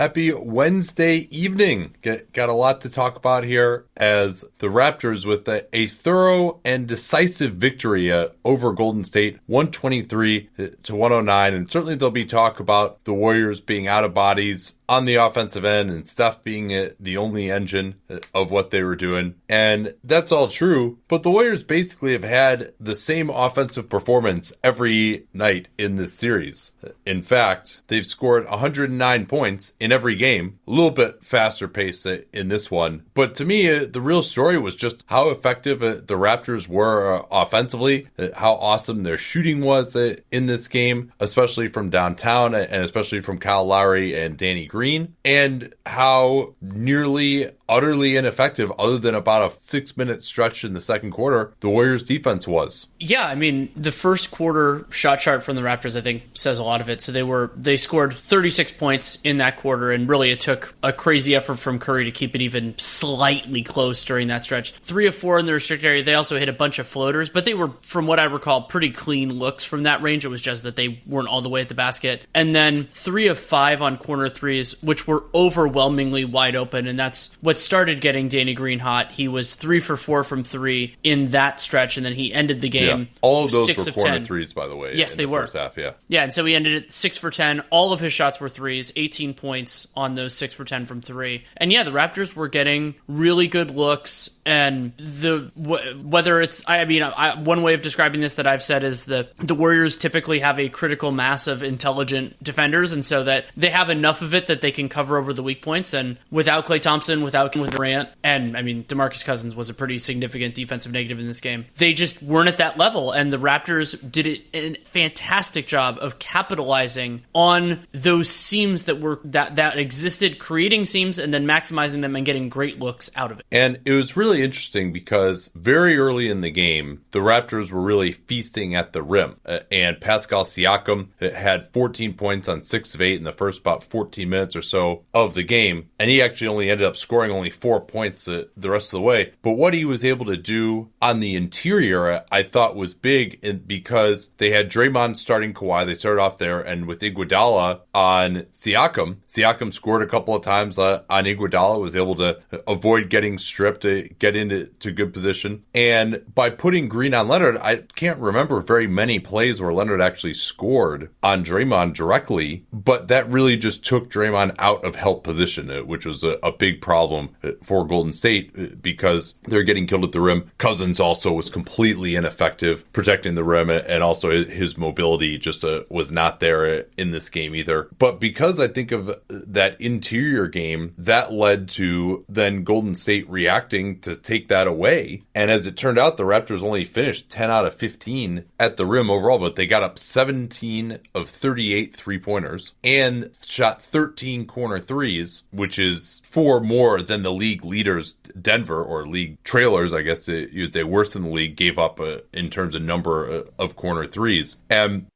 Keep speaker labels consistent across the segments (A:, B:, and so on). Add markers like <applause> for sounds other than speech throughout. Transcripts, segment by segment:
A: Happy Wednesday evening. Get, got a lot to talk about here as the Raptors with a, a thorough and decisive victory uh, over Golden State, 123 to 109. And certainly there'll be talk about the Warriors being out of bodies on the offensive end and Steph being uh, the only engine uh, of what they were doing. And that's all true, but the Warriors basically have had the same offensive performance every night in this series. In fact, they've scored 109 points in every game, a little bit faster pace uh, in this one. But to me, the real story was just how effective the Raptors were offensively, how awesome their shooting was in this game, especially from downtown and especially from Kyle Lowry and Danny Green and how nearly utterly ineffective, other than about a six minute stretch in the second quarter, the Warriors defense was.
B: Yeah, I mean, the first quarter shot chart from the Raptors, I think, says a lot of it. So they were, they scored 36 points in that quarter, and really it took a crazy effort from Curry to keep it even slightly close during that stretch. Three of four in the restricted area. They also hit a bunch of floaters, but they were, from what I recall, pretty clean looks from that range. It was just that they weren't all the way at the basket. And then three of five on corner threes, which were overwhelmingly wide open. And that's what started getting Danny Green hot. He was three for four from three in that stretch, and then he ended the game.
A: Yeah. All of those six were corner threes, by the way.
B: Yes, they
A: the
B: were.
A: half, yeah.
B: Yeah, and so he ended it six for ten. All of his shots were threes, 18 points on those six for ten from three. And yeah, the Raptors were getting really good looks and the whether it's I mean I, one way of describing this that I've said is the the Warriors typically have a critical mass of intelligent defenders, and so that they have enough of it that they can cover over the weak points. And without Klay Thompson, without with Durant, and I mean Demarcus Cousins was a pretty significant defensive negative in this game. They just weren't at that level, and the Raptors did a fantastic job of capitalizing on those seams that were that that existed, creating seams and then maximizing them and getting great looks out of it.
A: And it was really interesting because very early in the game, the Raptors were really feasting at the rim. Uh, and Pascal Siakam had 14 points on 6 of 8 in the first about 14 minutes or so of the game. And he actually only ended up scoring only four points uh, the rest of the way. But what he was able to do on the interior, I thought was big because they had Draymond starting Kawhi. They started off there, and with Iguodala on Siakam, Siakam scored a couple of times uh, on Iguodala, was able to avoid getting stripped, to get into to good position. And by putting Green on Leonard, I can't remember very many plays where Leonard actually scored on Draymond directly, but that really just took Draymond out of help position, uh, which was a, a big problem uh, for Golden State uh, because they're getting killed at the rim. Cousins also was completely ineffective protecting the rim, and also his mobility just uh, was not there in this game either. But because I think of that interior game, that led to then Golden State reacting to to take that away. And as it turned out, the Raptors only finished 10 out of 15 at the rim overall, but they got up 17 of 38 three pointers and shot 13 corner threes, which is four more than the league leaders, Denver, or league trailers, I guess you'd say worse than the league, gave up uh, in terms of number uh, of corner threes. And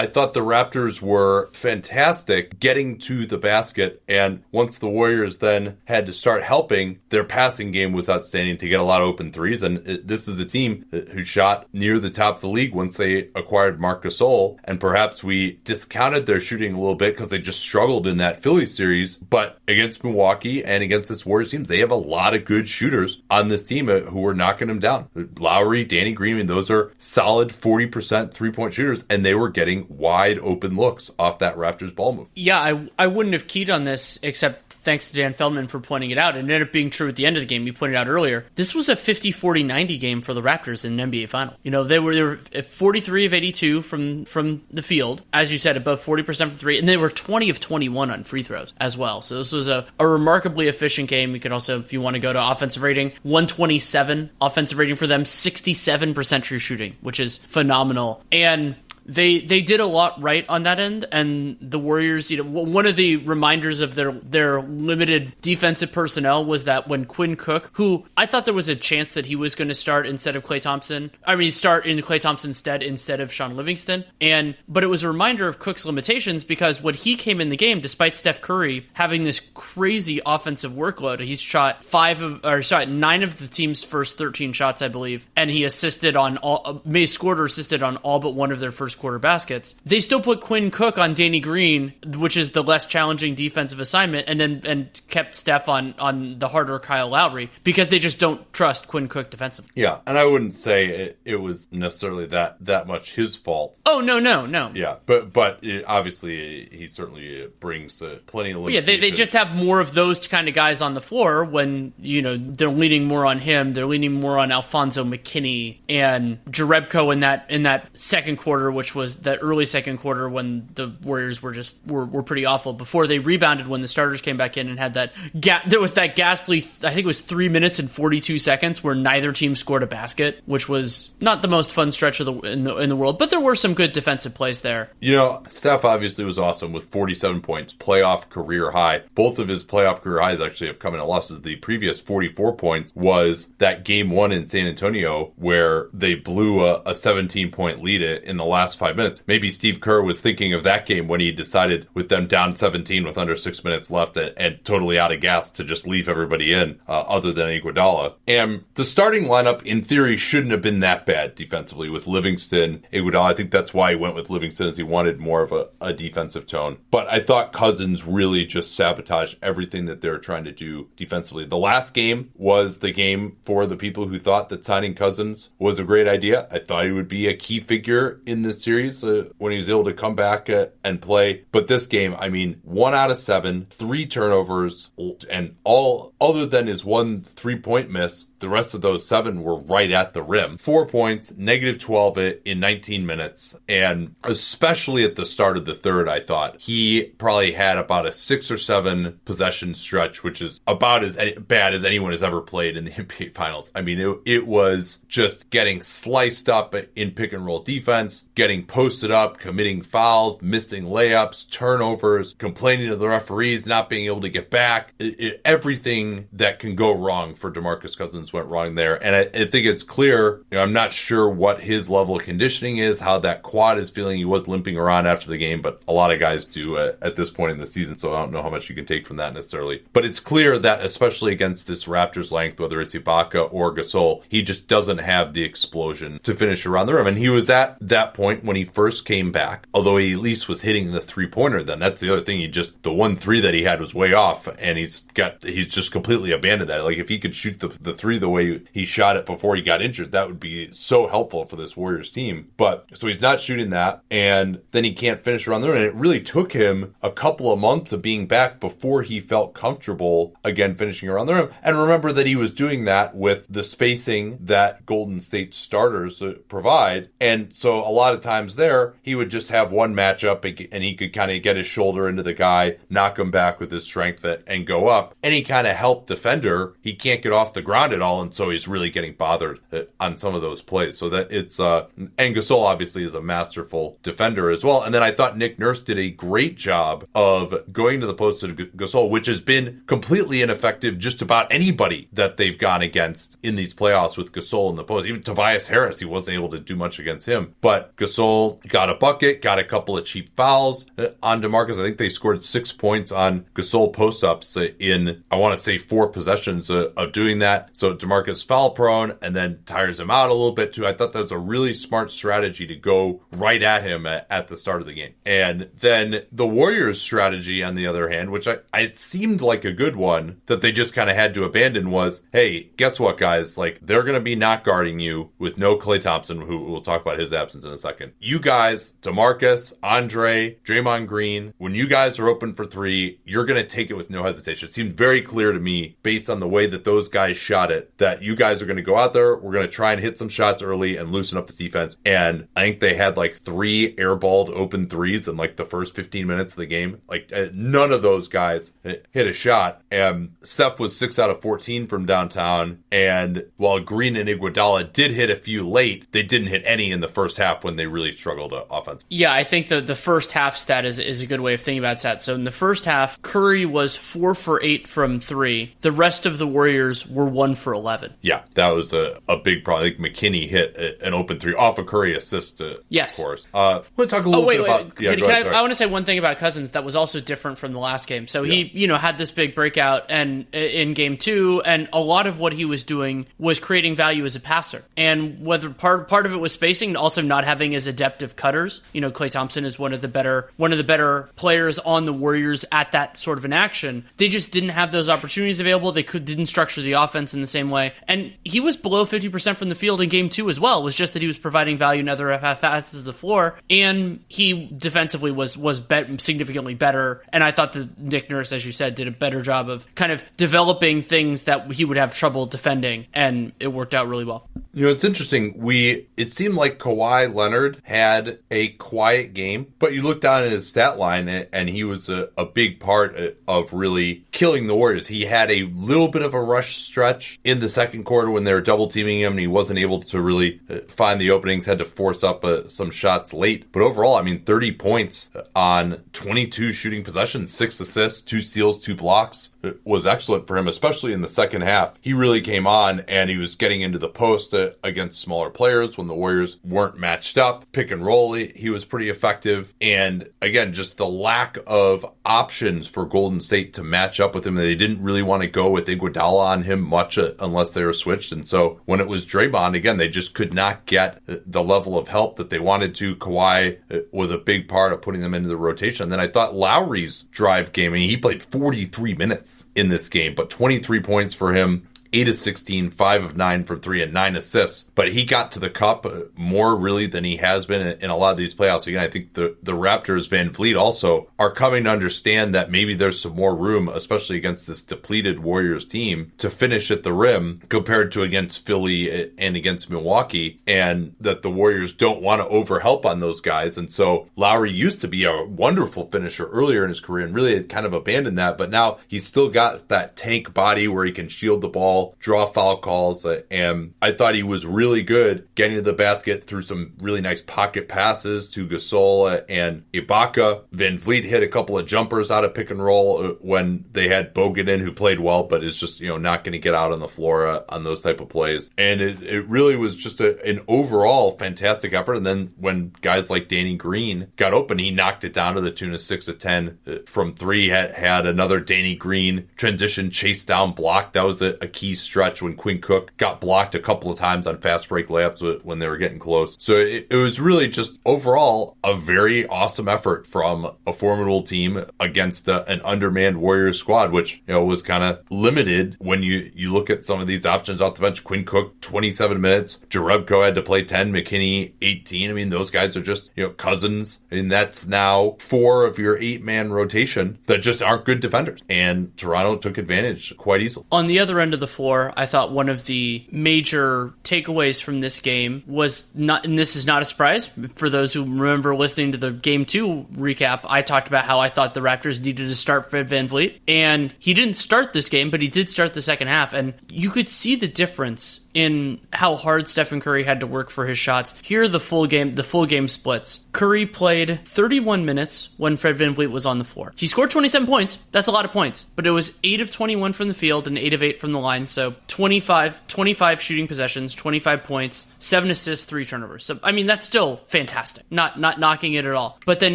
A: I thought the Raptors were fantastic getting to the basket. And once the Warriors then had to start helping, their passing game was outstanding to get a lot of open threes. And uh, this is a team uh, who shot near the top of the league once they acquired Marc Gasol. And perhaps we discounted their shooting a little bit because they just struggled in that Philly series. But against Milwaukee and against this Warriors team, they have a lot of good shooters on this team uh, who are knocking them down. Lowry, Danny Green, those are solid 40% three point shooters, and they were getting wide open looks off that Raptors ball move.
B: Yeah, I I wouldn't have keyed on this except thanks to Dan Feldman for pointing it out. It ended up being true at the end of the game. You pointed out earlier. This was a 50 40 90 game for the Raptors in an NBA final. You know, they were, they were 43 of 82 from, from the field, as you said, above 40% from three, and they were 20 of 21 on free throws as well. So this was a, a remarkably efficient game. You could also, if you want to go to offensive rating, 127 offensive rating for them, 67% true shooting, which is phenomenal. And they they did a lot right on that end, and the Warriors. You know, one of the reminders of their their limited defensive personnel was that when Quinn Cook, who I thought there was a chance that he was going to start instead of Klay Thompson, I mean start in Klay Thompson's stead instead of Shaun Livingston, and but it was a reminder of Cook's limitations because when he came in the game, despite Steph Curry having this crazy offensive workload, he's shot five of or sorry nine of the team's first thirteen shots, I believe, and he assisted on all, uh, may scored or assisted on all but one of their first quarter baskets. They still put Quinn Cook on Danny Green, which is the less challenging defensive assignment, and then and kept Steph on on the harder Kyle Lowry because they just don't trust Quinn Cook defensively.
A: Yeah, and I wouldn't say it, it was necessarily that that much his fault.
B: Oh no, no, no.
A: Yeah, but but it, obviously he certainly brings uh, plenty of.
B: yeah, they they just have more of those kind of guys on the floor when you know they're leaning more on him. They're leaning more on Alfonzo McKinnie and Jerebko in that in that second quarter, which was that early second quarter when the Warriors were just were, were pretty awful. Before they rebounded when the starters came back in and had that ga- there was that ghastly. I think it was three minutes and forty two seconds where neither team scored a basket, which was not the most fun stretch of the in the in the world. But there were some good defensive plays there.
A: You know, Steph obviously was awesome with forty seven points, playoff career high. Both of his playoff career highs actually have come in losses. The previous forty four points was that game one in San Antonio where they blew a, a 17 point lead in the last five minutes. Maybe Steve Kerr was thinking of that game when he decided with them down 17 with under six minutes left and, and totally out of gas to just leave everybody in uh, other than Iguodala. And the starting lineup in theory shouldn't have been that bad defensively with Livingston, Iguodala. I think that's why he went with Livingston as he wanted more of a, a defensive tone. But I thought Cousins really just sabotaged everything that they're trying to do defensively. The last game was the game for the people who thought that signing Cousins was a great idea. I thought he would be a key figure in this series uh, when he was able to come back uh, and play. But this game, I mean, one out of seven, three turnovers, and all other than his one three point miss, the rest of those seven were right at the rim. Four points, negative 12 in 19 minutes. And especially at the start of the third, I thought he probably had about a six or seven possession stretch, which is about as bad as anyone has ever played in the <laughs> NBA Finals. I mean, it, it was just getting sliced up in pick and roll defense, getting posted up, committing fouls, missing layups, turnovers, complaining to the referees, not being able to get back. It, it, everything that can go wrong for DeMarcus Cousins went wrong there. And I, I think it's clear, you know, I'm not sure what his level of conditioning is, how that quad is feeling. He was limping around after the game, but a lot of guys do uh, at this point in the season, so I don't know how much you can take from that necessarily. But it's clear that, especially against this Raptors length, whether it's Ibaka or Gasol, he just doesn't have the explosion to finish around the rim. And he was at that point when he first came back, although he at least was hitting the three pointer then. That's the other thing. He just, the one three that he had was way off, and he's got, he's just completely abandoned that. Like, if he could shoot the, the three the way he shot it before he got injured, that would be so helpful for this Warriors team. But so he's not shooting that, and then he can't finish around there. And it really took him a couple of months of being back before he felt comfortable again finishing around the rim. And remember that he was doing that with the spacing that Golden State starters provide. And so a lot of times there, he would just have one matchup and he could kind of get his shoulder into the guy, knock him back with his strength and go up. Any kind of help defender, he can't get off the ground at all. And so he's really getting bothered uh, on some of those plays. So that it's, uh, and Gasol obviously is a masterful defender as well. And then I thought Nick Nurse did a great job of going to the post of Gasol, which has been completely ineffective just about anybody that they've gone against in these playoffs with Gasol in the post. Even Tobias Harris, he wasn't able to do much against him. But Gasol got a bucket, got a couple of cheap fouls uh, on DeMarcus. I think they scored six points on Gasol post ups in, I want to say, four possessions uh, of doing that. So DeMarcus foul prone and then tires him out a little bit too. I thought that was a really smart strategy to go right at him at, at the start of the game. And then the Warriors' strategy, on the other hand, which I, I seemed like a good one that they just kind of had to abandon was, hey, guess what, guys? Like, they're going to be not guarding you with no Klay Thompson, who we'll talk about his absence in a second. You guys, DeMarcus, Andre, Draymond Green, when you guys are open for three, you're going to take it with no hesitation. It seemed very clear to me, based on the way that those guys shot it, that you guys are going to go out there, we're going to try and hit some shots early and loosen up the defense. And I think they had like three airballed open threes in like the first 15 minutes of the game. Like, uh, none of those guys hit a shot. And Steph was six out of 14 from downtown. And while Green and Iguodala did hit a few late, they didn't hit any in the first half when they really struggled uh, offense.
B: Yeah, I think the, the first half stat is, is a good way of thinking about stats. So in the first half, Curry was four for eight from three. The rest of the Warriors were one for 11.
A: Yeah, that was a, a big problem. Like McKinnie hit an open three off a Curry assist, uh,
B: yes.
A: of course. Uh, we'll talk a little
B: oh, wait,
A: bit
B: wait.
A: about. Yeah,
B: can
A: ahead,
B: I, I, want to say one thing about Cousins that was also different from the last game. So
A: Yeah.
B: he, you know, had this big breakout and in game two, and a lot of what he was doing was creating value as a passer. And whether part part of it was spacing, and also not having as adept of cutters. You know, Klay Thompson is one of the better one of the better players on the Warriors at that sort of an action. They just didn't have those opportunities available. They could didn't structure the offense in the same way. And he was below 50% from the field in game 2 as well. It was just that he was providing value in other facets of the floor and he defensively was was significantly better. And I thought that Nick Nurse as you said did a better job of kind of developing things that he would have trouble defending and it worked out really well.
A: You know, it's interesting. We it seemed like Kawhi Leonard had a quiet game, but you look down at his stat line and he was a, a big part of really killing the Warriors. He had a little bit of a rush stretch in the second quarter when they were double teaming him and he wasn't able to really uh, find the openings, had to force up uh, some shots late. But overall, I mean, 30 points on 22 shooting possessions, six assists, two steals, two blocks was excellent for him, especially in the second half. He really came on and he was getting into the post uh, against smaller players when the Warriors weren't matched up. Pick and roll, he was pretty effective. And again, just the lack of options for Golden State to match up with him. They didn't really want to go with Iguodala on him much uh, unless they were switched. And so when it was Draymond, again, they just could not get the level of help that they wanted to. Kawhi uh, was a big part of putting them into the rotation. And then I thought Lowry's drive game, I mean, he played 43 minutes in this game, but 23 points for him. 8 of 16, 5 of 9 from 3, and 9 assists. But he got to the cup more really than he has been in a lot of these playoffs. Again, I think the, the Raptors, VanVleet also are coming to understand that maybe there's some more room, especially against this depleted Warriors team, to finish at the rim compared to against Philly and against Milwaukee, and that the Warriors don't want to overhelp on those guys. And so Lowry used to be a wonderful finisher earlier in his career and really kind of abandoned that, but now he's still got that tank body where he can shield the ball draw foul calls, uh, and I thought he was really good getting to the basket through some really nice pocket passes to Gasol uh, and Ibaka. VanVleet hit a couple of jumpers out of pick and roll uh, when they had Bogut in, who played well, but is just you know not going to get out on the floor uh, on those type of plays. And it, it really was just a, an overall fantastic effort. And then when guys like Danny Green got open, he knocked it down to the tune of six of ten from three. Had had another Danny Green transition chase down block. That was a, a key stretch when Quinn Cook got blocked a couple of times on fast break layups when they were getting close. So it, it was really just overall a very awesome effort from a formidable team against a, an undermanned Warriors squad, which you know was kind of limited when you you look at some of these options off the bench. Quinn Cook 27 minutes, Jerebko had to play 10, McKinnie, 18. I mean those guys are just you know cousins, and that's now four of your eight man rotation that just aren't good defenders. And Toronto took advantage quite easily.
B: On the other end of the floor, I thought one of the major takeaways from this game was not, and this is not a surprise for those who remember listening to the game two recap. I talked about how I thought the Raptors needed to start Fred VanVleet, and he didn't start this game, but he did start the second half, and you could see the difference in how hard Stephen Curry had to work for his shots. Here are the full game, the full game splits. Curry played 31 minutes when Fred VanVleet was on the floor. He scored 27 points. That's a lot of points, but it was 8 of 21 from the field and 8 of 8 from the line. So 25, 25 shooting possessions, 25 points, 7 assists, 3 turnovers. So I mean that's still fantastic. Not not knocking it at all. But then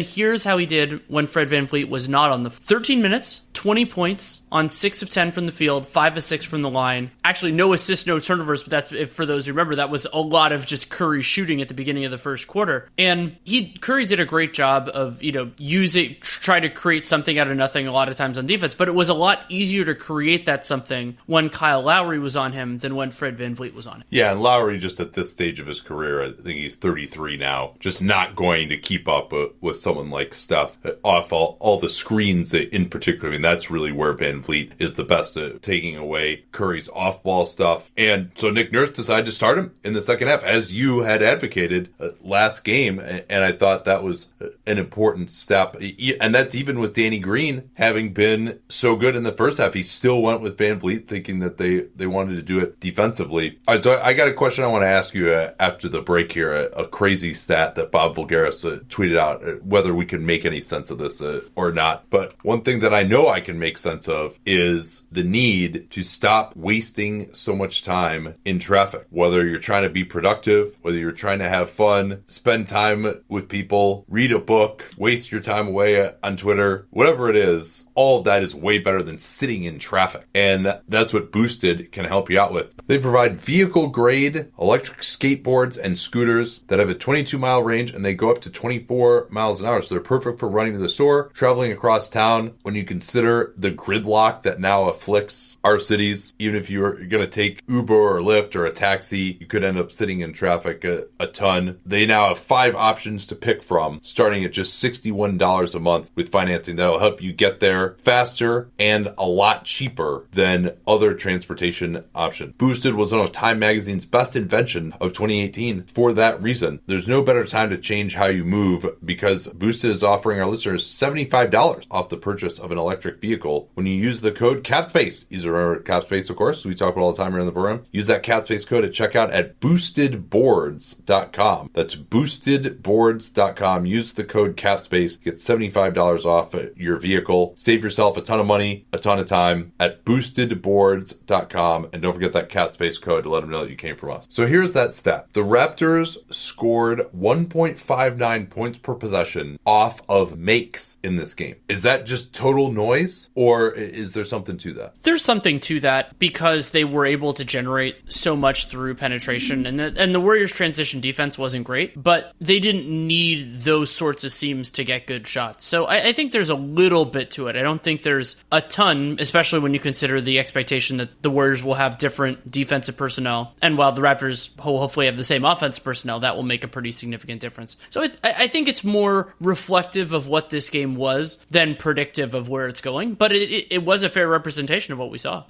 B: here's how he did when Fred VanVleet was not on the 13 minutes, 20 points on 6 of 10 from the field, 5 of 6 from the line. Actually no assists, no turnovers, that's for those who remember that was a lot of just Curry shooting at the beginning of the first quarter. And he Curry did a great job of, you know, using try to create something out of nothing a lot of times on defense, but it was a lot easier to create that something when Kyle Lowry was on him than when Fred VanVleet was on him.
A: Yeah, and Lowry just at this stage of his career, I think he's 33 now, just not going to keep up with, with someone like Steph uh, off all, all the screens in particular. I mean, that's really where VanVleet is the best at taking away Curry's off ball stuff. And so Nick Nurse decided to start him in the second half, as you had advocated uh, last game. And I thought that was uh, an important step. And that's even with Danny Green having been so good in the first half. He still went with VanVleet thinking that they, they wanted to do it defensively. All right, so I got a question I want to ask you uh, after the break here. A, a, crazy stat that Bob Voulgaris uh, tweeted out, whether we can make any sense of this or not. But one thing that I know I can make sense of is the need to stop wasting so much time in traffic. Whether you're trying to be productive, whether you're trying to have fun, spend time with people, read a book, waste your time away on Twitter, whatever it is, all of that is way better than sitting in traffic. And that's what Boosted can help you out with. They provide vehicle grade electric skateboards and scooters that have a 22 mile range and they go up to 24 miles an hour. So they're perfect for running to the store, traveling across town. When you consider the gridlock that now afflicts our cities, even if you're going to take Uber or Lyft or a taxi, you could end up sitting in traffic a, a ton. They now have five options to pick from, starting at just $61 a month with financing that'll help you get there faster and a lot cheaper than other transportation options. Boosted was one of Time Magazine's best invention of 2018 for that reason. There's no better time to change how you move because Boosted is offering our listeners $75 off the purchase of an electric vehicle when you use the code CAPSPACE. Use our CAPSPACE, of course. We talk about all the time in the program. Use that CAPSPACE code at checkout at boostedboards.com. That's boostedboards.com. Use the code CAPSPACE. Get $75 off your vehicle. Save yourself a ton of money, a ton of time at boostedboards.com. And don't forget that CAPSPACE code to let them know that you came from us. So here's that stat. The Raptors scored 1.59 points per possession off of makes in this game. Is that just total noise or is there something to that?
B: There's something to that because they were able to generate so much through penetration and the, and the Warriors transition defense wasn't great, but they didn't need those sorts of seams to get good shots. So I, I think there's a little bit to it. I don't think there's a ton, especially when you consider the expectation that the Warriors will have different defensive personnel. And while the Raptors will hopefully have the same offensive personnel, that will make a pretty significant difference. So I, I think it's more reflective of what this game was than predictive of where it's going, but it, it, it was a fair representation of what we saw.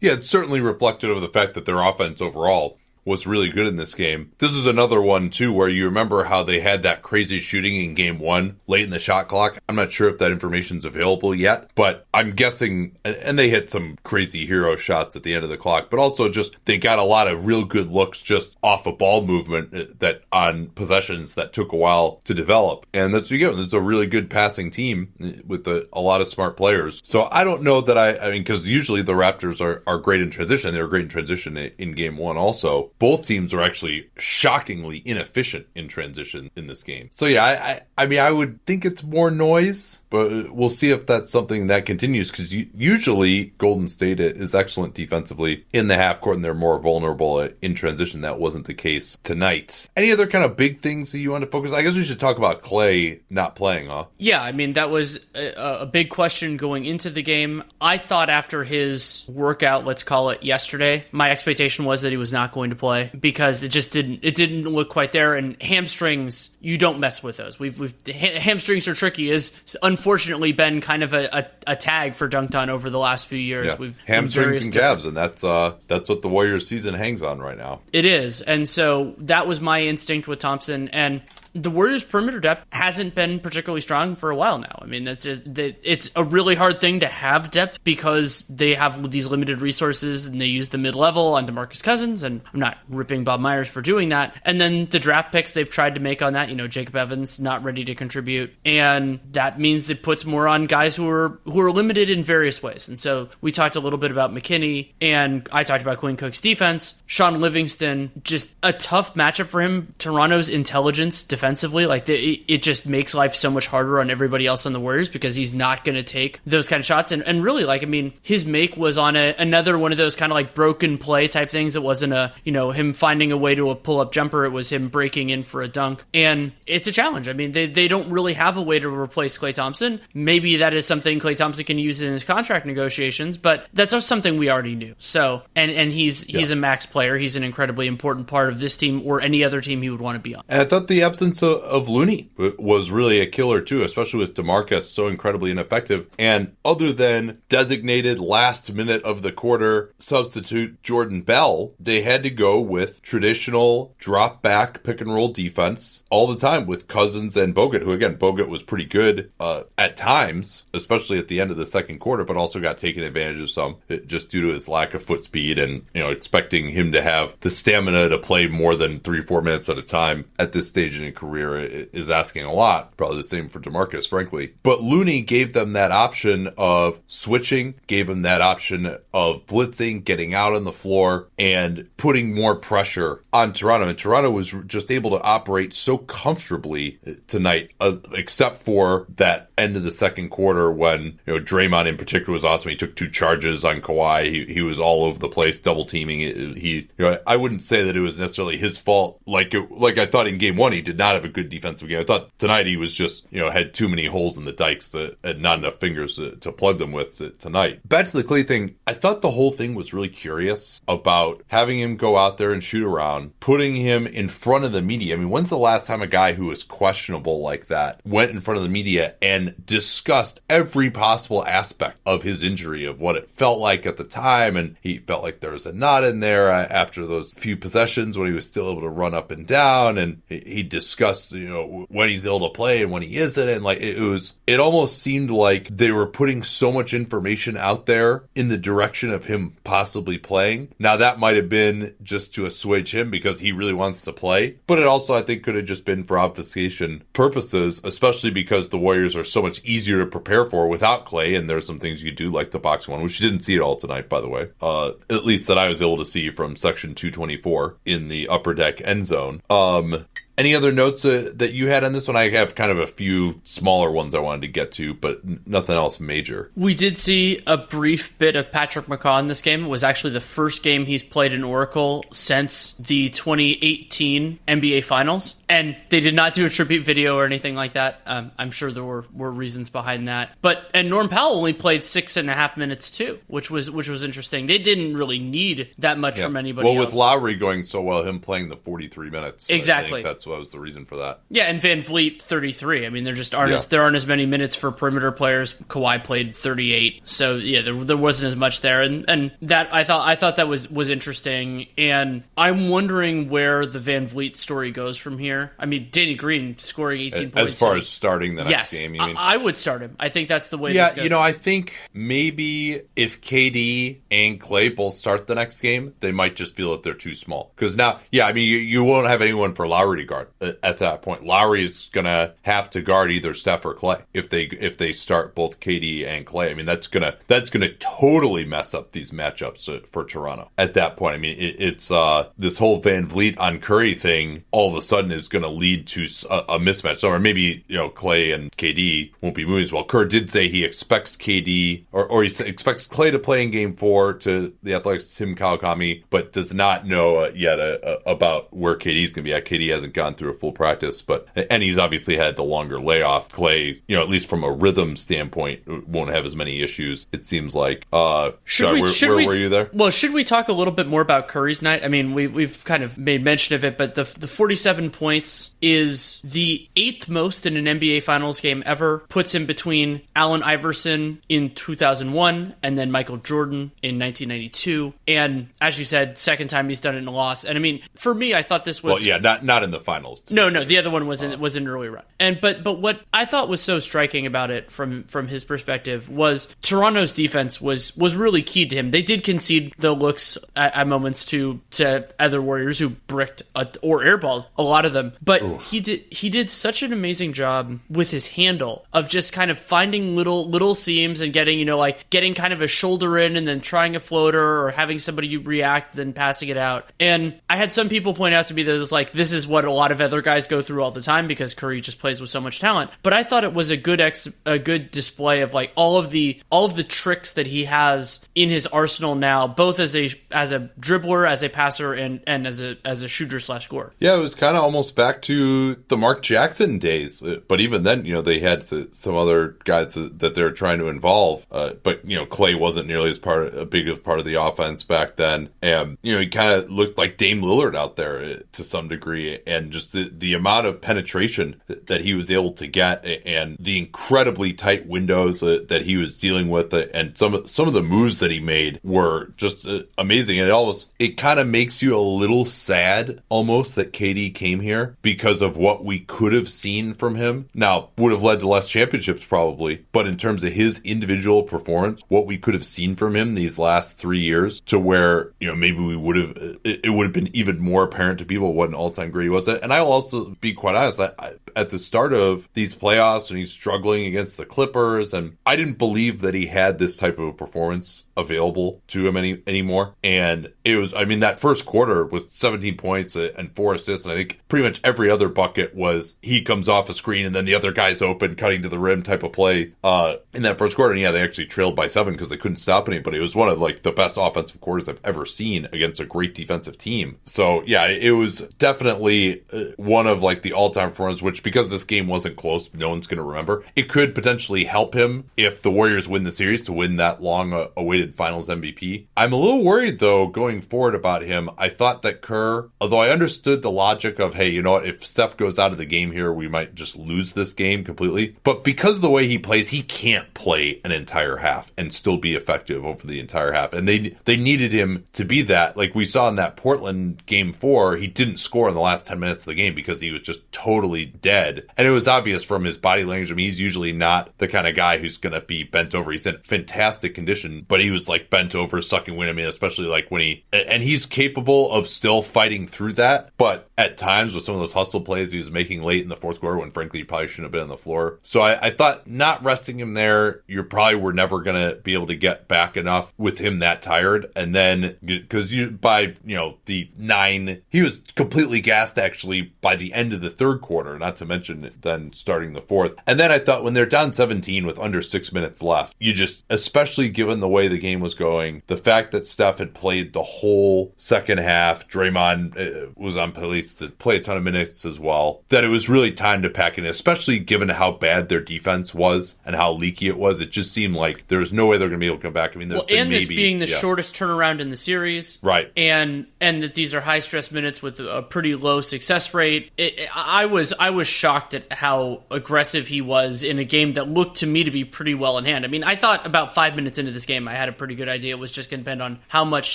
A: Yeah, it's certainly reflective of the fact that their offense overall was really good in this game. This is another one too where you remember how they had that crazy shooting in game 1 late in the shot clock. I'm not sure if that information's available yet, but I'm guessing and they hit some crazy hero shots at the end of the clock, but also just they got a lot of real good looks just off a of ball movement uh, that on possessions that took a while to develop. And that's you get. Is a really good passing team uh, with a, a lot of smart players. So I don't know that I I mean cuz usually the Raptors are are great in transition. They were great in transition in, in game 1 also both teams are actually shockingly inefficient in transition in this game. So yeah, I, I, I mean, I would think it's more noise, but we'll see if that's something that continues because usually Golden State is excellent defensively in the half court and they're more vulnerable in transition. That wasn't the case tonight. Any other kind of big things that you want to focus? I guess we should talk about Klay not playing, huh?
B: Yeah, I mean that was a, a big question going into the game. I thought after his workout, let's call it yesterday, my expectation was that he was not going to play because it just didn't it didn't look quite there. And hamstrings, you don't mess with those. We've we've hamstrings are tricky. Is unfortunately been kind of a, a, a, tag for dunked on over the last few years.
A: Yeah. We've hamstrings and calves, and that's uh that's what the Warriors season hangs on right now.
B: It is, and so that was my instinct with Thompson, and the Warriors' perimeter depth hasn't been particularly strong for a while now. I mean, it's it's a really hard thing to have depth because they have these limited resources and they use the mid level on Demarcus Cousins, and I'm not ripping Bob Myers for doing that. And then the draft picks they've tried to make on that, you know, Jacob Evans not ready to contribute, and that means it puts more on guys who are who are limited in various ways. And so we talked a little bit about McKinnie, and I talked about Quinn Cook's defense. Shaun Livingston, just a tough matchup for him. Toronto's intelligence defensively. Like the, it just makes life so much harder on everybody else on the Warriors because he's not going to take those kind of shots. And, and really, like I mean, his make was on a, another one of those kind of like broken play type things. It wasn't a you know him finding a way to a pull up jumper. It was him breaking in for a dunk. And it's a challenge. I mean, they they don't really have a way to replace Klay Thompson. Maybe that is something Klay Thompson can use in his contract negotiations, but that's just something we already knew. So and and he's yeah. he's a max player. He's an incredibly important part of this team or any other team he would want to be on.
A: And I thought the absence of, of Looney was really a killer too, especially with Demarcus so incredibly ineffective. And other than designated last minute of the quarter substitute Jordan Bell, they had to go with traditional drop back pick and roll defense all the time with Cousins and Bogut, who again Bogut was pretty good uh, at times, especially at the end of the second quarter, but also got taken advantage of some just due to his lack of foot speed and you know expecting him to have the stamina to play more than three four minutes at a time at this stage in career is asking a lot. Probably the same for Demarcus, frankly. But Looney gave them that option of switching, gave them that option of blitzing, getting out on the floor, and putting more pressure on Toronto. And Toronto was just able to operate so comfortably tonight, uh, except for that end of the second quarter when you know Draymond in particular was awesome. He took two charges on Kawhi. He, he was all over the place, double teaming. He, you know, I wouldn't say that it was necessarily his fault. Like it, like I thought in game one, he did not have a good defensive game. I thought tonight he was just you know had too many holes in the dikes to, and not enough fingers to, to plug them with tonight. Back to the Klay thing, I thought the whole thing was really curious about having him go out there and shoot around, putting him in front of the media. I mean, when's the last time a guy who was questionable like that went in front of the media and discussed every possible aspect of his injury, of what it felt like at the time, and he felt like there was a knot in there uh, after those few possessions when he was still able to run up and down, and he discussed, you know, when he's able to play and when he isn't, and like it was, it almost seemed like they were putting so much information out there in the direction of him possibly playing. Now that might have been just to assuage him because he really wants to play, but it also I think could have just been for obfuscation purposes, especially because the Warriors are so much easier to prepare for without Klay. and there's some things you do like the box one, which you didn't see it all tonight, by the way. Uh, at least that I was able to see from section 224 in the upper deck end zone. Um, any other notes uh, that you had on this one? I have kind of a few smaller ones I wanted to get to, but n- nothing else major.
B: We did see a brief bit of Patrick McCaw in this game. It was actually the first game he's played in Oracle since the 2018 NBA Finals, and they did not do a tribute video or anything like that. Um, I'm sure there were, were reasons behind that. But and Norm Powell only played six and a half minutes too, which was which was interesting. They didn't really need that much yeah. from anybody.
A: Well,
B: else.
A: with Lowry going so well, him playing the 43 minutes,
B: exactly.
A: that's what was the reason for that.
B: Yeah, and VanVleet 33. I mean, there just aren't yeah. as, there aren't as many minutes for perimeter players. Kawhi played 38, so yeah, there, there wasn't as much there, and and that I thought I thought that was was interesting, and I'm wondering where the VanVleet story goes from here. I mean, Danny Green scoring 18
A: as,
B: points.
A: As far as starting the
B: next
A: yes, game,
B: I, I, would start him. I think that's the way.
A: Yeah, you know, I think maybe if KD and Klay both start the next game, they might just feel that they're too small. Because now, yeah, I mean, you, you won't have anyone for Lowry to guard at that point. Lowry's gonna have to guard either Steph or Klay if they if they start both KD and Klay. I mean, that's gonna that's gonna totally mess up these matchups for Toronto at that point. I mean, it, it's uh this whole VanVleet on Curry thing all of a sudden is to lead to a, a, mismatch. Or maybe you know Klay and KD won't be moving as well. Kerr did say he expects KD or, or he expects Klay to play in Game Four to the Athletic's Tim Kawakami, but does not know uh, yet uh, uh, about where KD is to be at. KD hasn't gone through a full practice, but and he's obviously had the longer layoff. Klay, you know, at least from a rhythm standpoint, won't have as many issues. It seems like. Uh, should we, where, should where we, were you there?
B: Well, should we talk a little bit more about Curry's night? I mean, we we've kind of made mention of it, but the the 47 points is the eighth most in an NBA Finals game ever. Puts him between Allen Iverson in 2001 and then Michael Jordan in 1992. And as you said, second time he's done it in a loss. And I mean, for me, I thought this was
A: well, yeah, not not in the finals.
B: No, no, the other one was in, uh, was an early run. And but but what I thought was so striking about it from from his perspective was Toronto's defense was was really key to him. They did concede the looks at, at moments to to other Warriors who bricked a, or airballed a lot of them, but Oof. he did he did such an amazing job with his handle of just kind of finding little little seams and getting you know like getting kind of a shoulder in and then trying a floater or having somebody react then passing it out. And I had some people point out to me that it was like this is what a lot of other guys go through all the time because Curry just plays with so much talent. But I thought it was a good ex a good display of like all of the all of the tricks that he has in his arsenal now, both as a as a dribbler, as a passer, and and as a as a shooter slash scorer.
A: Yeah, it was kind of almost back to the Mark Jackson days. Uh, but even then, you know, they had some other guys that they're trying to involve. Uh, but you know, Klay wasn't nearly as part of, a big of part of the offense back then, and you know, he kind of looked like Dame Lillard out there uh, to some degree, and just the the amount of penetration that he was able to get, and the incredibly tight windows that he was dealing with, uh, and some of, some of the moves that he made were just uh, amazing. And it almost it kind of makes you a little sad almost that KD came here because of what we could have seen from him. Now, would have led to less championships probably, but in terms of his individual performance, what we could have seen from him these last three years to where, you know, maybe we would have, it, it would have been even more apparent to people what an all time great he was. And I'll also be quite honest. I, I, at the start of these playoffs, and he's struggling against the Clippers, and I didn't believe that he had this type of a performance available to him any anymore. And it was, I mean, that first quarter with 17 points and four assists, and I think pretty much every other bucket was he comes off a screen and then the other guy's open, cutting to the rim type of play uh, in that first quarter. And yeah, they actually trailed by seven because they couldn't stop anybody. It was one of like the best offensive quarters I've ever seen against a great defensive team. So yeah, it was definitely Uh, one of like the all-time performances. Which because this game wasn't close, no one's going to remember. It could potentially help him if the Warriors win the series to win that long-awaited uh, Finals MVP. I'm a little worried though going forward about him. I thought that Kerr, although I understood the logic of hey, you know what, if Steph goes out of the game here, we might just lose this game completely. But because of the way he plays, he can't play an entire half and still be effective over the entire half. And they they needed him to be that. Like we saw in that Portland game four, he didn't score in the last ten minutes of the game because he was just totally dead. And it was obvious from his body language. I mean, he's usually not the kind of guy who's going to be bent over. He's in fantastic condition, but he was like bent over, sucking wind. I mean, especially like when he and he's capable of still fighting through that. But at times with some of those hustle plays he was making late in the fourth quarter, when frankly he probably shouldn't have been on the floor. So I, I thought not resting him there, you probably were never going to be able to get back enough with him that tired. And then because you by you know the nine, he was completely gassed actually by the end of the third quarter. Not to mention then starting the fourth. And then I thought when they're down 17 with under six minutes left, you just especially given the way the game was going, the fact that Steph had played the whole second half, Draymond uh, was on police to play a ton of minutes as well. That it was really time to pack in, especially given how bad their defense was and how leaky it was. It just seemed like there was no way they're going to be able to come back. I mean,
B: well, and maybe, this being the yeah. shortest turnaround in the series,
A: right?
B: And and that these are high stress minutes with a pretty low success rate. It, I was I was shocked at how aggressive he was in a game that looked to me to be pretty well in hand. I mean, I thought about five minutes into this game, I had a pretty good idea. It was just going to depend on how much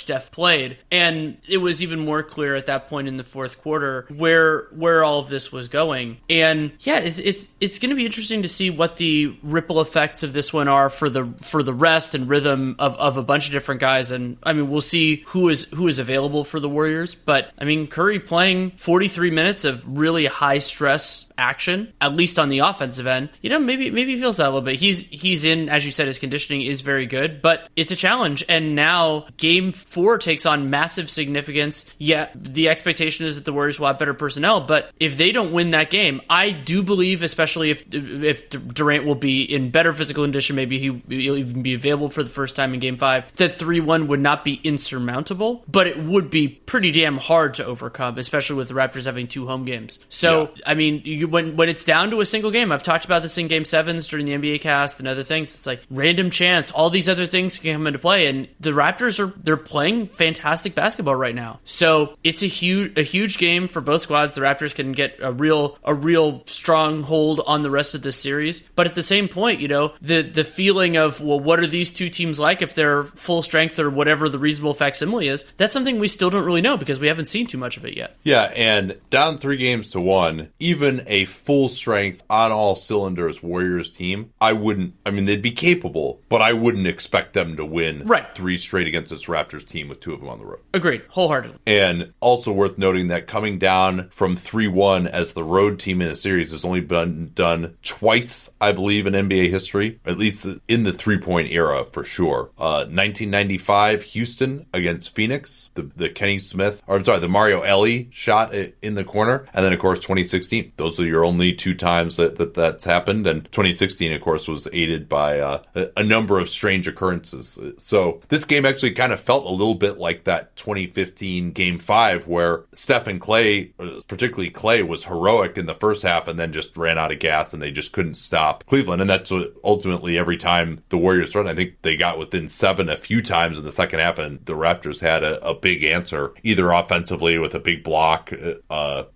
B: Steph played, and it was even more clear at that point in the fourth quarter where where all of this was going. And yeah, it's it's it's going to be interesting to see what the ripple effects of this one are for the for the rest and rhythm of, of a bunch of different guys. And I mean, we'll see who is who is available for the Warriors. But I mean, Curry playing 43 minutes of really high stress action, at least on the offensive end. You know, maybe maybe he feels that a little bit. He's he's in, as you said, his conditioning is very good, but it's a challenge. And now Game Four takes on massive significance. Yeah, the expectation is that the Warriors will have better personnel, but if they don't win that game, I do believe, especially if if Durant will be in better physical condition, maybe he, will even be available for the first time in Game Five. That three one would not be insurmountable, but it would be pretty damn hard to overcome, especially with the Raptors having two home games. So, yeah. I mean, you when when it's down to a single game, I've talked about this in Game Sevens during the NBA cast and other things. It's like random chance, all these other things can come into play, and the Raptors are they're playing fantastic basketball right now. So it's a huge a huge game for both squads. The Raptors can get a real a real strong hold on the rest of this series, but at the same point, you know the the feeling of well, what are these two teams like if they're full strength or whatever the reasonable facsimile is? That's something we still don't really know because we haven't seen too much of it yet.
A: Yeah, and down three games to one, even a full strength on all cylinders Warriors team, I wouldn't. I mean, they'd be capable, but I wouldn't expect them to win
B: right.
A: three straight against this Raptors team with two of them on the road.
B: Agreed, wholeheartedly.
A: And also worth noting that coming down from three one as the road team in a series has only been done twice, I believe, in NBA history, at least in the three point era for sure. Uh, 1995 Houston against Phoenix, the the Kenny Smith, or I'm sorry, the Mario Elie shot in the corner, and then of course 2016. Those are your only two times that, that that's happened. And 2016, of course, was aided by uh, a, number of strange occurrences. So this game actually kind of felt a little bit like that 2015 game five where Steph and Klay, uh, particularly Klay, was heroic in the first half and then just ran out of gas and they just couldn't stop Cleveland. And that's what ultimately every time the Warriors run, I think they got within seven a few times in the second half and the Raptors had a, a big answer, either offensively with a big block uh,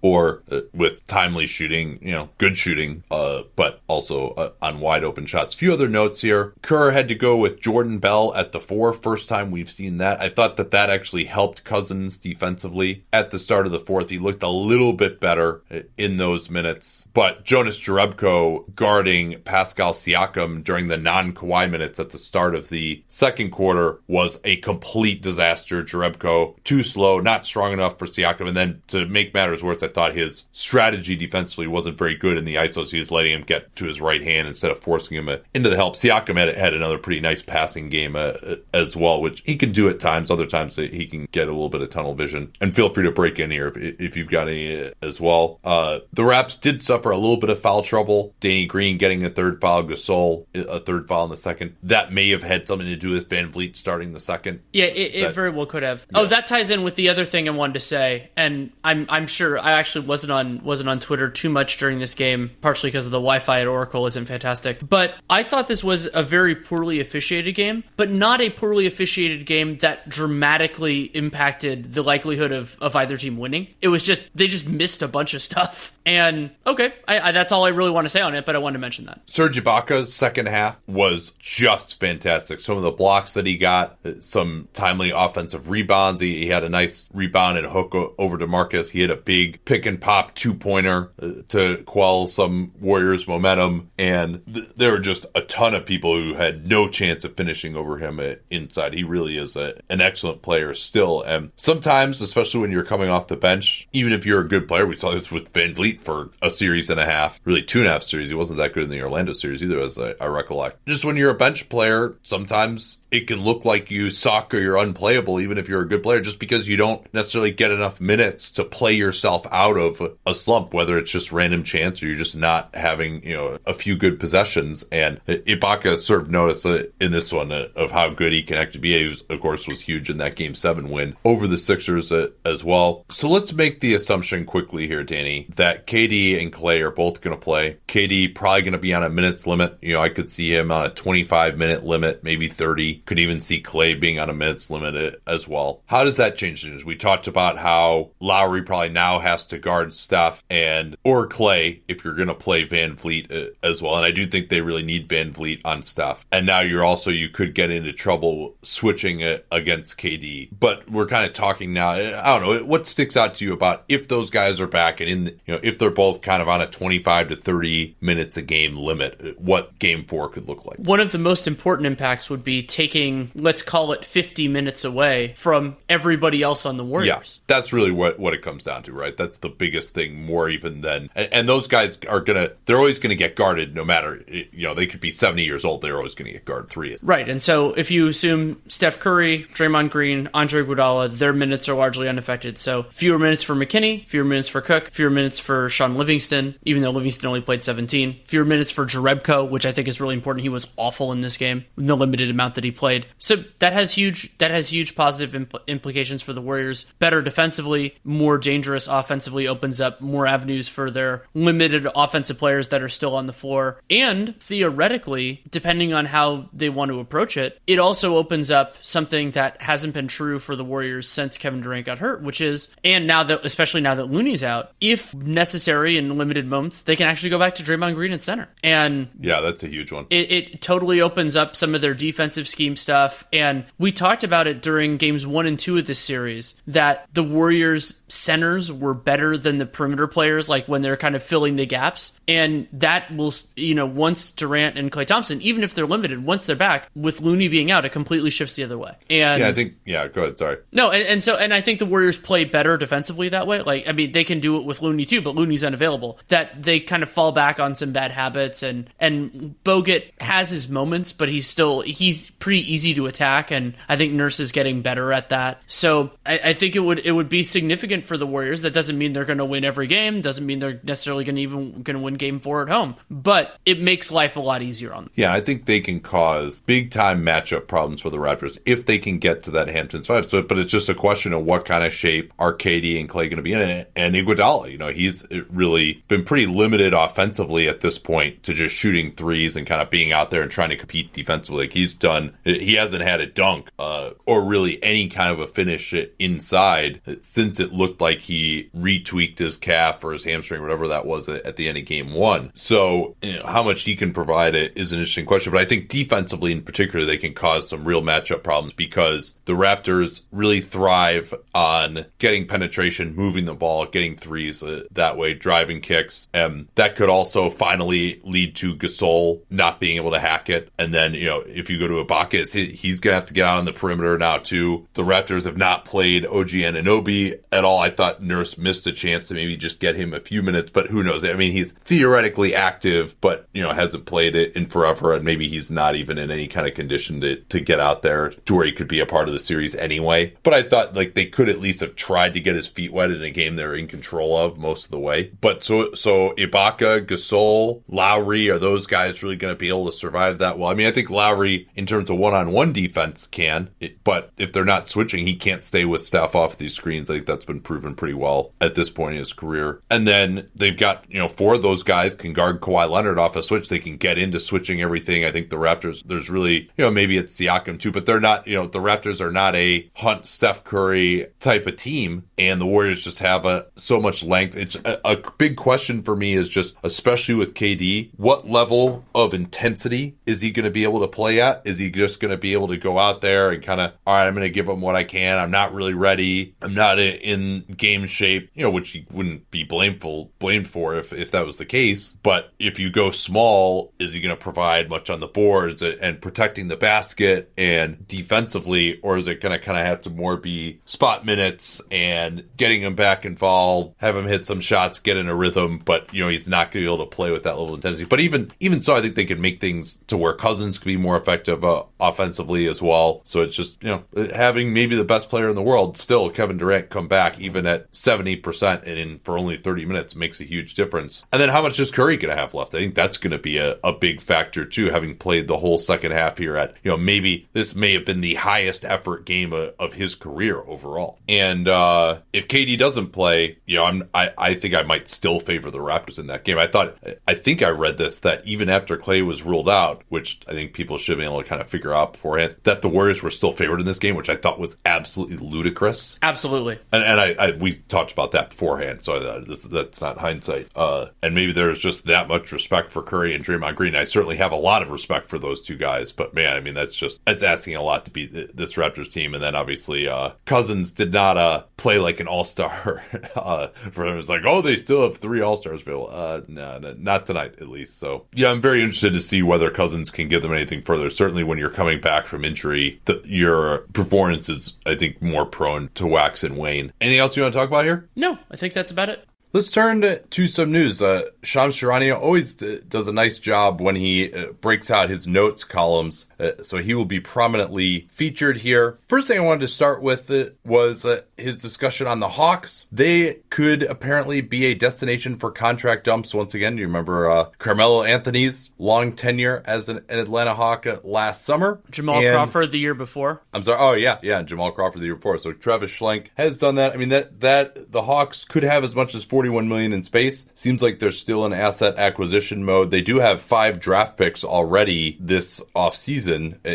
A: or uh, with timely shooting you know, good shooting, uh, but also uh, on wide open shots. A few other notes here. Kerr had to go with Jordan Bell at the four. First time we've seen that. I thought that that actually helped Cousins defensively at the start of the fourth. He looked a little bit better in those minutes, but Jonas Jerebko guarding Pascal Siakam during the non Kawhi minutes at the start of the second quarter was a complete disaster. Jerebko too slow, not strong enough for Siakam, and then to make matters Wirtz, I thought his strategy defensively wasn't very good in the ISOs. He was letting him get to his right hand instead of forcing him uh, into the help. Siakam had, had another pretty nice passing game uh, uh, as well, which he can do at times. Other times he can get a little bit of tunnel vision. And feel free to break in here if, if you've got any as well. Uh, the Raps did suffer a little bit of foul trouble. Danny Green getting a third foul, Gasol a third foul in the second. That may have had something to do with VanVleet starting the second.
B: Yeah, it, it that, very well could have. Oh, yeah. Oh, that ties in with the other thing I wanted to say, and I'm I'm sure I actually wasn't on wasn't on Twitter too much during this game, partially because of the Wi-Fi at Oracle isn't fantastic. But I thought this was a very poorly officiated game, but not a poorly officiated game that dramatically impacted the likelihood of, of either team winning. It was just they just missed a bunch of stuff. And okay, I, I, that's all I really want to say on it, but I wanted to mention that.
A: Serge Ibaka's second half was just fantastic. Some of the blocks that he got, some timely offensive rebounds. He, he had a nice rebound and hook over to Marcus. He had a big pick and pop two pointer uh, to quell some Warriors momentum. And th- there were just a ton of people who had no chance of finishing over him uh, inside. He really is a, an excellent player still. And sometimes, especially when you're coming off the bench, even if you're a good player, we saw this with VanVleet for a series and a half, really two and a half series. He wasn't that good in the Orlando series either, as I, I recollect. Just when you're a bench player, sometimes it can look like you suck or you're unplayable, even if you're a good player, just because you don't necessarily get enough minutes to play yourself out of a slump, whether it's just random chance or you're just not having, you know, a few good possessions. And Ibaka served notice uh, in this one uh, of how good he can actually be. He, was, of course, was huge in that game seven win over the Sixers uh, as well. So let's make the assumption quickly here, Danny, that KD and Klay are both going to play. KD probably going to be on a minutes limit. You know, I could see him on a 25 minute limit, maybe 30 could even see Klay being on a minutes limit as well. How does that change things? We talked about how Lowry probably now has to guard Steph and or Klay if you're going to play VanVleet uh, as well. And I do think they really need VanVleet on Steph. And now you're also you could get into trouble switching it against KD. But we're kind of talking now. I don't know what sticks out to you about if those guys are back and in the, you know if they're both kind of on a 25 to 30 minutes a game limit, what game four could look like.
B: One of the most important impacts would be taking taking, let's call it 50 minutes away from everybody else on the Warriors.
A: Yeah, that's really what, what it comes down to, right? That's the biggest thing, more even than, and, and those guys are going to, they're always going to get guarded no matter, you know, they could be 70 years old, they're always going to get guarded three.
B: Right. And so if you assume Steph Curry, Draymond Green, Andre Iguodala, their minutes are largely unaffected. So fewer minutes for McKinnie, fewer minutes for Cook, fewer minutes for Shaun Livingston, even though Livingston only played 17, fewer minutes for Jerebko, which I think is really important. He was awful in this game, the limited amount that he played. So that has huge that has huge positive impl- implications for the Warriors. Better defensively, more dangerous offensively opens up more avenues for their limited offensive players that are still on the floor. And theoretically, depending on how they want to approach it, it also opens up something that hasn't been true for the Warriors since Kevin Durant got hurt, which is and now that especially now that Looney's out, if necessary in limited moments, they can actually go back to Draymond Green at center. And
A: yeah, that's a huge one.
B: It, it totally opens up some of their defensive scheme stuff stuff. And we talked about it during games one and two of this series that the Warriors centers were better than the perimeter players, like when they're kind of filling the gaps. And that will, you know, once Durant and Klay Thompson, even if they're limited, once they're back, with Looney being out, it completely shifts the other way. And
A: yeah, I think, yeah, go ahead. Sorry.
B: No, and, and so, and I think the Warriors play better defensively that way. Like, I mean, they can do it with Looney too, but Looney's unavailable. That they kind of fall back on some bad habits, and and Bogut has his moments, but he's still he's pretty easy to attack, and I think Nurse is getting better at that. So I, I think it would it would be significant for the Warriors. That doesn't mean they're going to win every game. Doesn't mean they're necessarily going to even going to win Game Four at home. But it makes life a lot easier on them.
A: Yeah, I think they can cause big time matchup problems for the Raptors if they can get to that Hamptons five. So, but it's just a question of what kind of shape are KD and Klay going to be in, and Iguodala. You know, he's really been pretty limited offensively at this point to just shooting threes and kind of being out there and trying to compete defensively. Like he's done, he hasn't had a dunk uh, or really any kind of a finish inside since it looked like he retweaked his calf or his hamstring, whatever that was at the end of game one. So, you know, how much he can provide is an interesting question. But I think defensively, in particular, they can cause some real matchup problems because the Raptors really thrive on getting penetration, moving the ball, getting threes uh, that way, driving kicks. And that could also finally lead to Gasol not being able to hack it. And then, you know, if you go to Ibaka Is he's going to have to get out on the perimeter now too. The Raptors have not played OG Anunoby at all. I thought Nurse missed a chance to maybe just get him a few minutes, but who knows? I mean, he's theoretically active, but you know hasn't played it in forever, and maybe he's not even in any kind of condition to to get out there to where he could be a part of the series anyway. But I thought like they could at least have tried to get his feet wet in a game they're in control of most of the way. But so so Ibaka, Gasol, Lowry are those guys really going to be able to survive that well? I mean, I think Lowry in terms of one on one defense can, but if they're not switching, he can't stay with Steph off these screens. I think that's been proven pretty well at this point in his career. And then they've got you know four of those guys can guard Kawhi Leonard off a switch. They can get into switching everything. I think the Raptors. There's really you know maybe it's Siakam too, but they're not. You know the Raptors are not a Hunt Steph Curry type of team, and the Warriors just have a so much length. It's a, a big question for me is just especially with KD, what level of intensity is he going to be able to play at? Is he just going to be able to go out there and kind of all right? I'm going to give him what I can. I'm not really ready. I'm not in game shape. You know, which he wouldn't be blameful blamed for if if that was the case. But if you go small, is he going to provide much on the boards and protecting the basket and defensively, or is it going to kind of have to more be spot minutes and getting him back involved, have him hit some shots, get in a rhythm, but you know he's not going to be able to play with that level of intensity. But even even so, I think they can make things to where Cousins could be more effective uh, offensively as well. So it's just you know having maybe the best player in the world still Kevin Durant come back even at seventy percent and in for only thirty minutes makes a huge difference. And then how much is Curry going to have left? I think that's going to be a, a big factor too. Having played the whole second half here at you know maybe this may have been the highest effort game of, of his career overall. And uh, if KD doesn't play, you know I'm I, I think I might still favor the Raptors in that game. I thought I think I read this that even after Klay was ruled out, which I think people should be able to kind of figure out beforehand, that the Warriors were still favored in this game, which I thought was absolutely ludicrous.
B: Absolutely.
A: And, and I, I, we talked about that beforehand, so uh, this, that's not hindsight. Uh, and maybe there's just that much respect for Curry and Draymond Green. I certainly have a lot of respect for those two guys, but man, I mean that's just that's asking a lot to beat this Raptors team. And then obviously uh, Cousins did not uh, play like an All Star. <laughs> uh, for him, it's like oh they still have three All Stars available. Uh, no, no, not tonight at least. So yeah, I'm very interested to see whether Cousins can give them anything further. Certainly, when you're coming back from injury, the, your performance is, I think, more prone to wax and wane. Anything else you want to talk about here?
B: No, I think that's about it.
A: Let's turn to, to some news. Uh, Shams Charania always d- does a nice job when he uh, breaks out his notes columns, uh, so he will be prominently featured here. First thing I wanted to start with uh, was uh, his discussion on the Hawks. They could apparently be a destination for contract dumps once again. Do you remember uh, Carmelo Anthony's long tenure as an, an Atlanta Hawk last summer?
B: Jamal and, Crawford the year before.
A: I'm sorry. Oh yeah, yeah, Jamal Crawford the year before. So Travis Schlenk has done that. I mean that that the Hawks could have as much as 41 million in space. Seems like they're still in asset acquisition mode. They do have five draft picks already this offseason,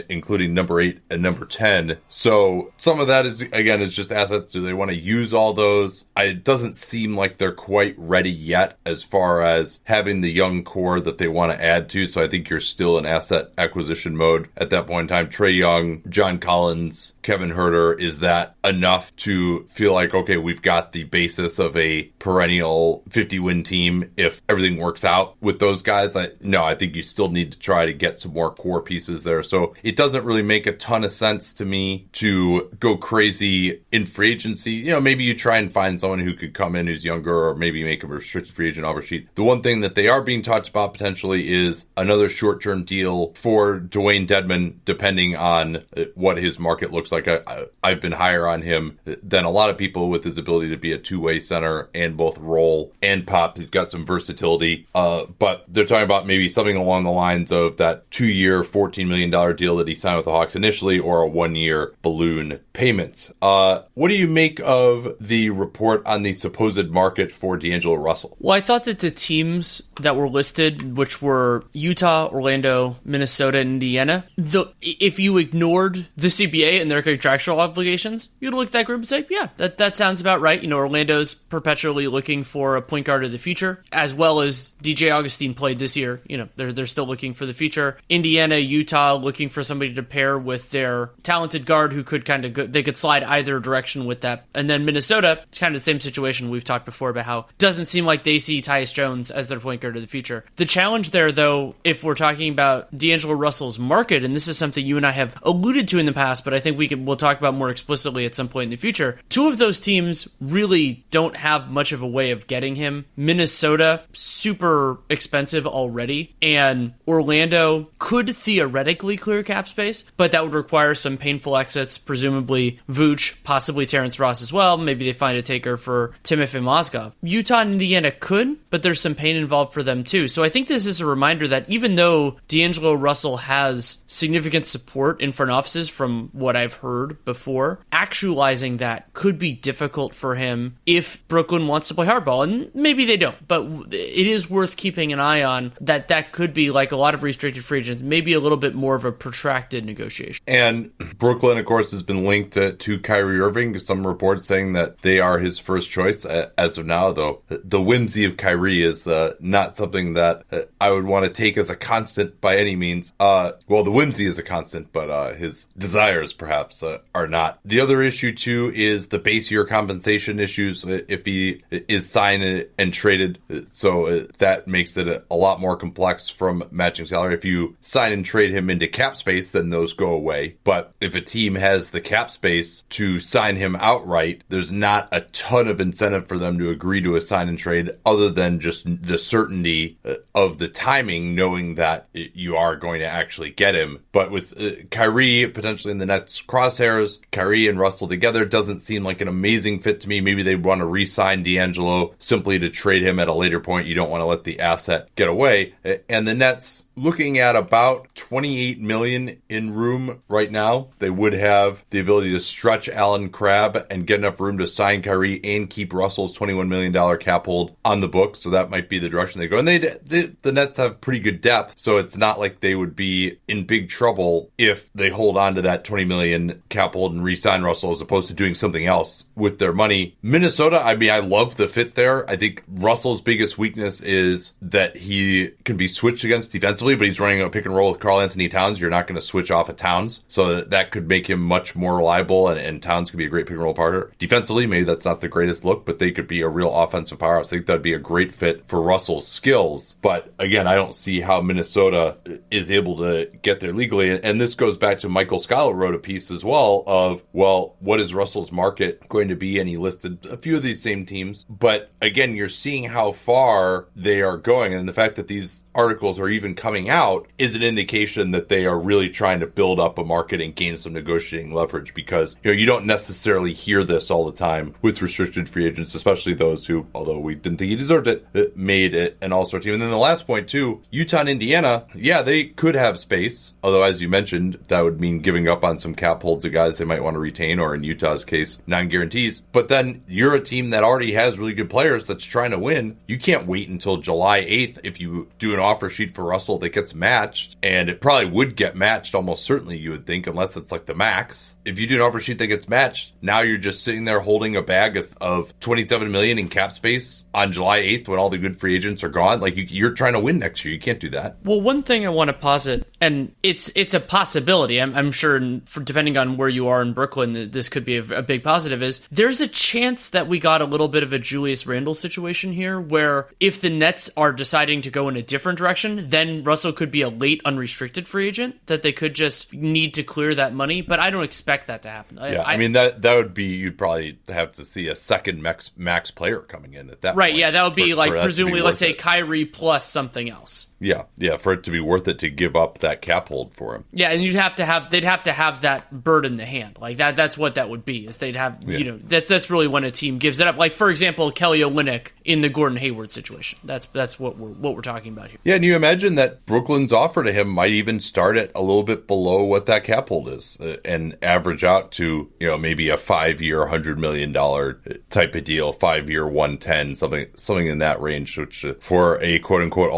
A: including number eight and number 10. So some of that is, again, is just assets. Do they want to use all those? It doesn't seem like they're quite ready yet as far as having the young core that they want to add to. So I think you're still in asset acquisition mode at that point in time. Trae Young, John Collins, Kevin Huerter, is that enough to feel like, okay, we've got the basis of a perennial 50 win team if everything works out with those guys. I, no, I think you still need to try to get some more core pieces there. So it doesn't really make a ton of sense to me to go crazy in free agency. You know, maybe you try and find someone who could come in who's younger or maybe make a restricted free agent offer sheet. The one thing that they are being talked about potentially is another short term deal for Dewayne Dedmon, depending on uh, what his market looks like. I, have been higher on him than a lot of people with his ability to be a two way center and both roll and pop. He's got some versatility. Uh, but they're talking about maybe something along the lines of that two year, $14 million deal that he signed with the Hawks initially, or a one year balloon payment. Uh, what do you make of the report on the supposed market for D'Angelo Russell?
B: Well, I thought that the teams that were listed, which were Utah, Orlando, Minnesota, and Indiana, the, if you ignored the CBA and their contractual obligations, you'd look at that group and say, yeah, that, that sounds about right. You know, Orlando's perpetually looking for a point guard of the future, as well as DJ Augustin played this year. You know, they're they're still looking for the future. Indiana, Utah, looking for somebody to pair with their talented guard who could kind of go, they could slide either direction with that. And then Minnesota, it's kind of the same situation we've talked before about how doesn't seem like they see Tyus Jones as their point guard of the future. The challenge there, though, if we're talking about D'Angelo Russell's market, and this is something you and I have alluded to in the past, but I think we can we'll talk about more explicitly at some point in the future. Two of those teams really don't have much of a way of getting him. Minnesota, super expensive already, and Orlando could theoretically clear cap space, but that would require some painful exits, presumably Vooch, possibly Terrence Ross as well. Maybe they find a taker for Timofey Mozgov. Utah and Indiana could, but there's some pain involved for them too. So I think this is a reminder that even though D'Angelo Russell has significant support in front offices from what I've heard before, actualizing that could be difficult for him if Brooklyn wants to play hardball. And maybe they don't, but it is worth keeping an eye on that that could be like a lot of restricted free agents, maybe a little bit more of a protracted negotiation.
A: And Brooklyn, of course, has been linked to, to Kyrie Irving. Some reports saying that they are his first choice as of now, though. The whimsy of Kyrie is uh, not something that uh, I would want to take as a constant by any means. Uh, well, the whimsy is a constant, but uh, his desires perhaps uh, are not. The other issue, too, is the base year compensation issues uh, if he is signed and traded. So that makes it a lot more complex from matching salary. If you sign and trade him into cap space, then those go away. But if a team has the cap space to sign him outright, there's not a ton of incentive for them to agree to a sign and trade other than just the certainty uh, of the timing, knowing that you are going to actually get him. But with uh, Kyrie potentially in the Nets crosshairs, Kyrie and Russell together doesn't seem like an amazing fit to me. Maybe they want to re sign D'Angelo simply to trade him at a later point. You don't want to let the asset get away. And the Nets looking at about 28 million in room right now. They would have the ability to stretch Allen Crabbe and get enough room to sign Kyrie and keep Russell's 21 million dollar cap hold on the book. So that might be the direction they go. And they, the Nets have pretty good depth, so it's not like they would be in big trouble if they hold on to that 20 million cap hold and re-sign Russell as opposed to doing something else with their money. Minnesota, I mean, I love the fit there. I think Russell's biggest weakness is that he can be switched against defensively but he's running a pick and roll with Karl Anthony Towns. You're not going to switch off of Towns. So that could make him much more reliable, and, and Towns could be a great pick and roll partner. Defensively, maybe that's not the greatest look, but they could be a real offensive powerhouse. I think that'd be a great fit for Russell's skills. But again, I don't see how Minnesota is able to get there legally. And this goes back to Michael Scotto wrote a piece as well of, well, what is Russell's market going to be? And he listed a few of these same teams. But again, you're seeing how far they are going and the fact that these articles are even coming out is an indication that they are really trying to build up a market and gain some negotiating leverage because you know you don't necessarily hear this all the time with restricted free agents, especially those who, although we didn't think he deserved it, uh, made it an all-star team. And then the last point too, Utah and Indiana, yeah, they could have space, although as you mentioned, that would mean giving up on some cap holds of guys they might want to retain, or in Utah's case, non-guarantees. But then you're a team that already has really good players that's trying to win. You can't wait until July 8th if you do an offer sheet for Russell that gets matched, and it probably would get matched almost certainly, you would think, unless it's like the max. If you do an offer sheet that gets matched, now you're just sitting there holding a bag of, of 27 million in cap space on July 8th when all the good free agents are gone. Like you, you're trying to win next year. You can't do that.
B: Well, one thing I want to posit, and it's it's a possibility. I'm, I'm sure, for, depending on where you are in Brooklyn, this could be a, a big positive. Is there's a chance that we got a little bit of a Julius Randle situation here, where if the Nets are deciding to go in a different direction, then Russell could be a late unrestricted free agent that they could just need to clear that money. But I don't expect that to happen.
A: Yeah, I, I mean that that would be you'd probably have to see a second max max player coming in at that
B: right. Yeah, that would be for, like for presumably let's say it. Kyrie plus something else.
A: Yeah, yeah, for it to be worth it to give up that cap hold for him.
B: Yeah, and you'd have to have they'd have to have that bird in the hand. Like that that's what that would be. Is they'd have yeah. you know, that's that's really when a team gives it up. Like for example, Kelly Olynyk in the Gordon Hayward situation. That's that's what we're what we're talking about here.
A: Yeah, and you imagine that Brooklyn's offer to him might even start at a little bit below what that cap hold is uh, and average out to, you know, maybe a 5-year 100 million dollar type of deal, 5-year 110, something something in that range which uh, for a quote unquote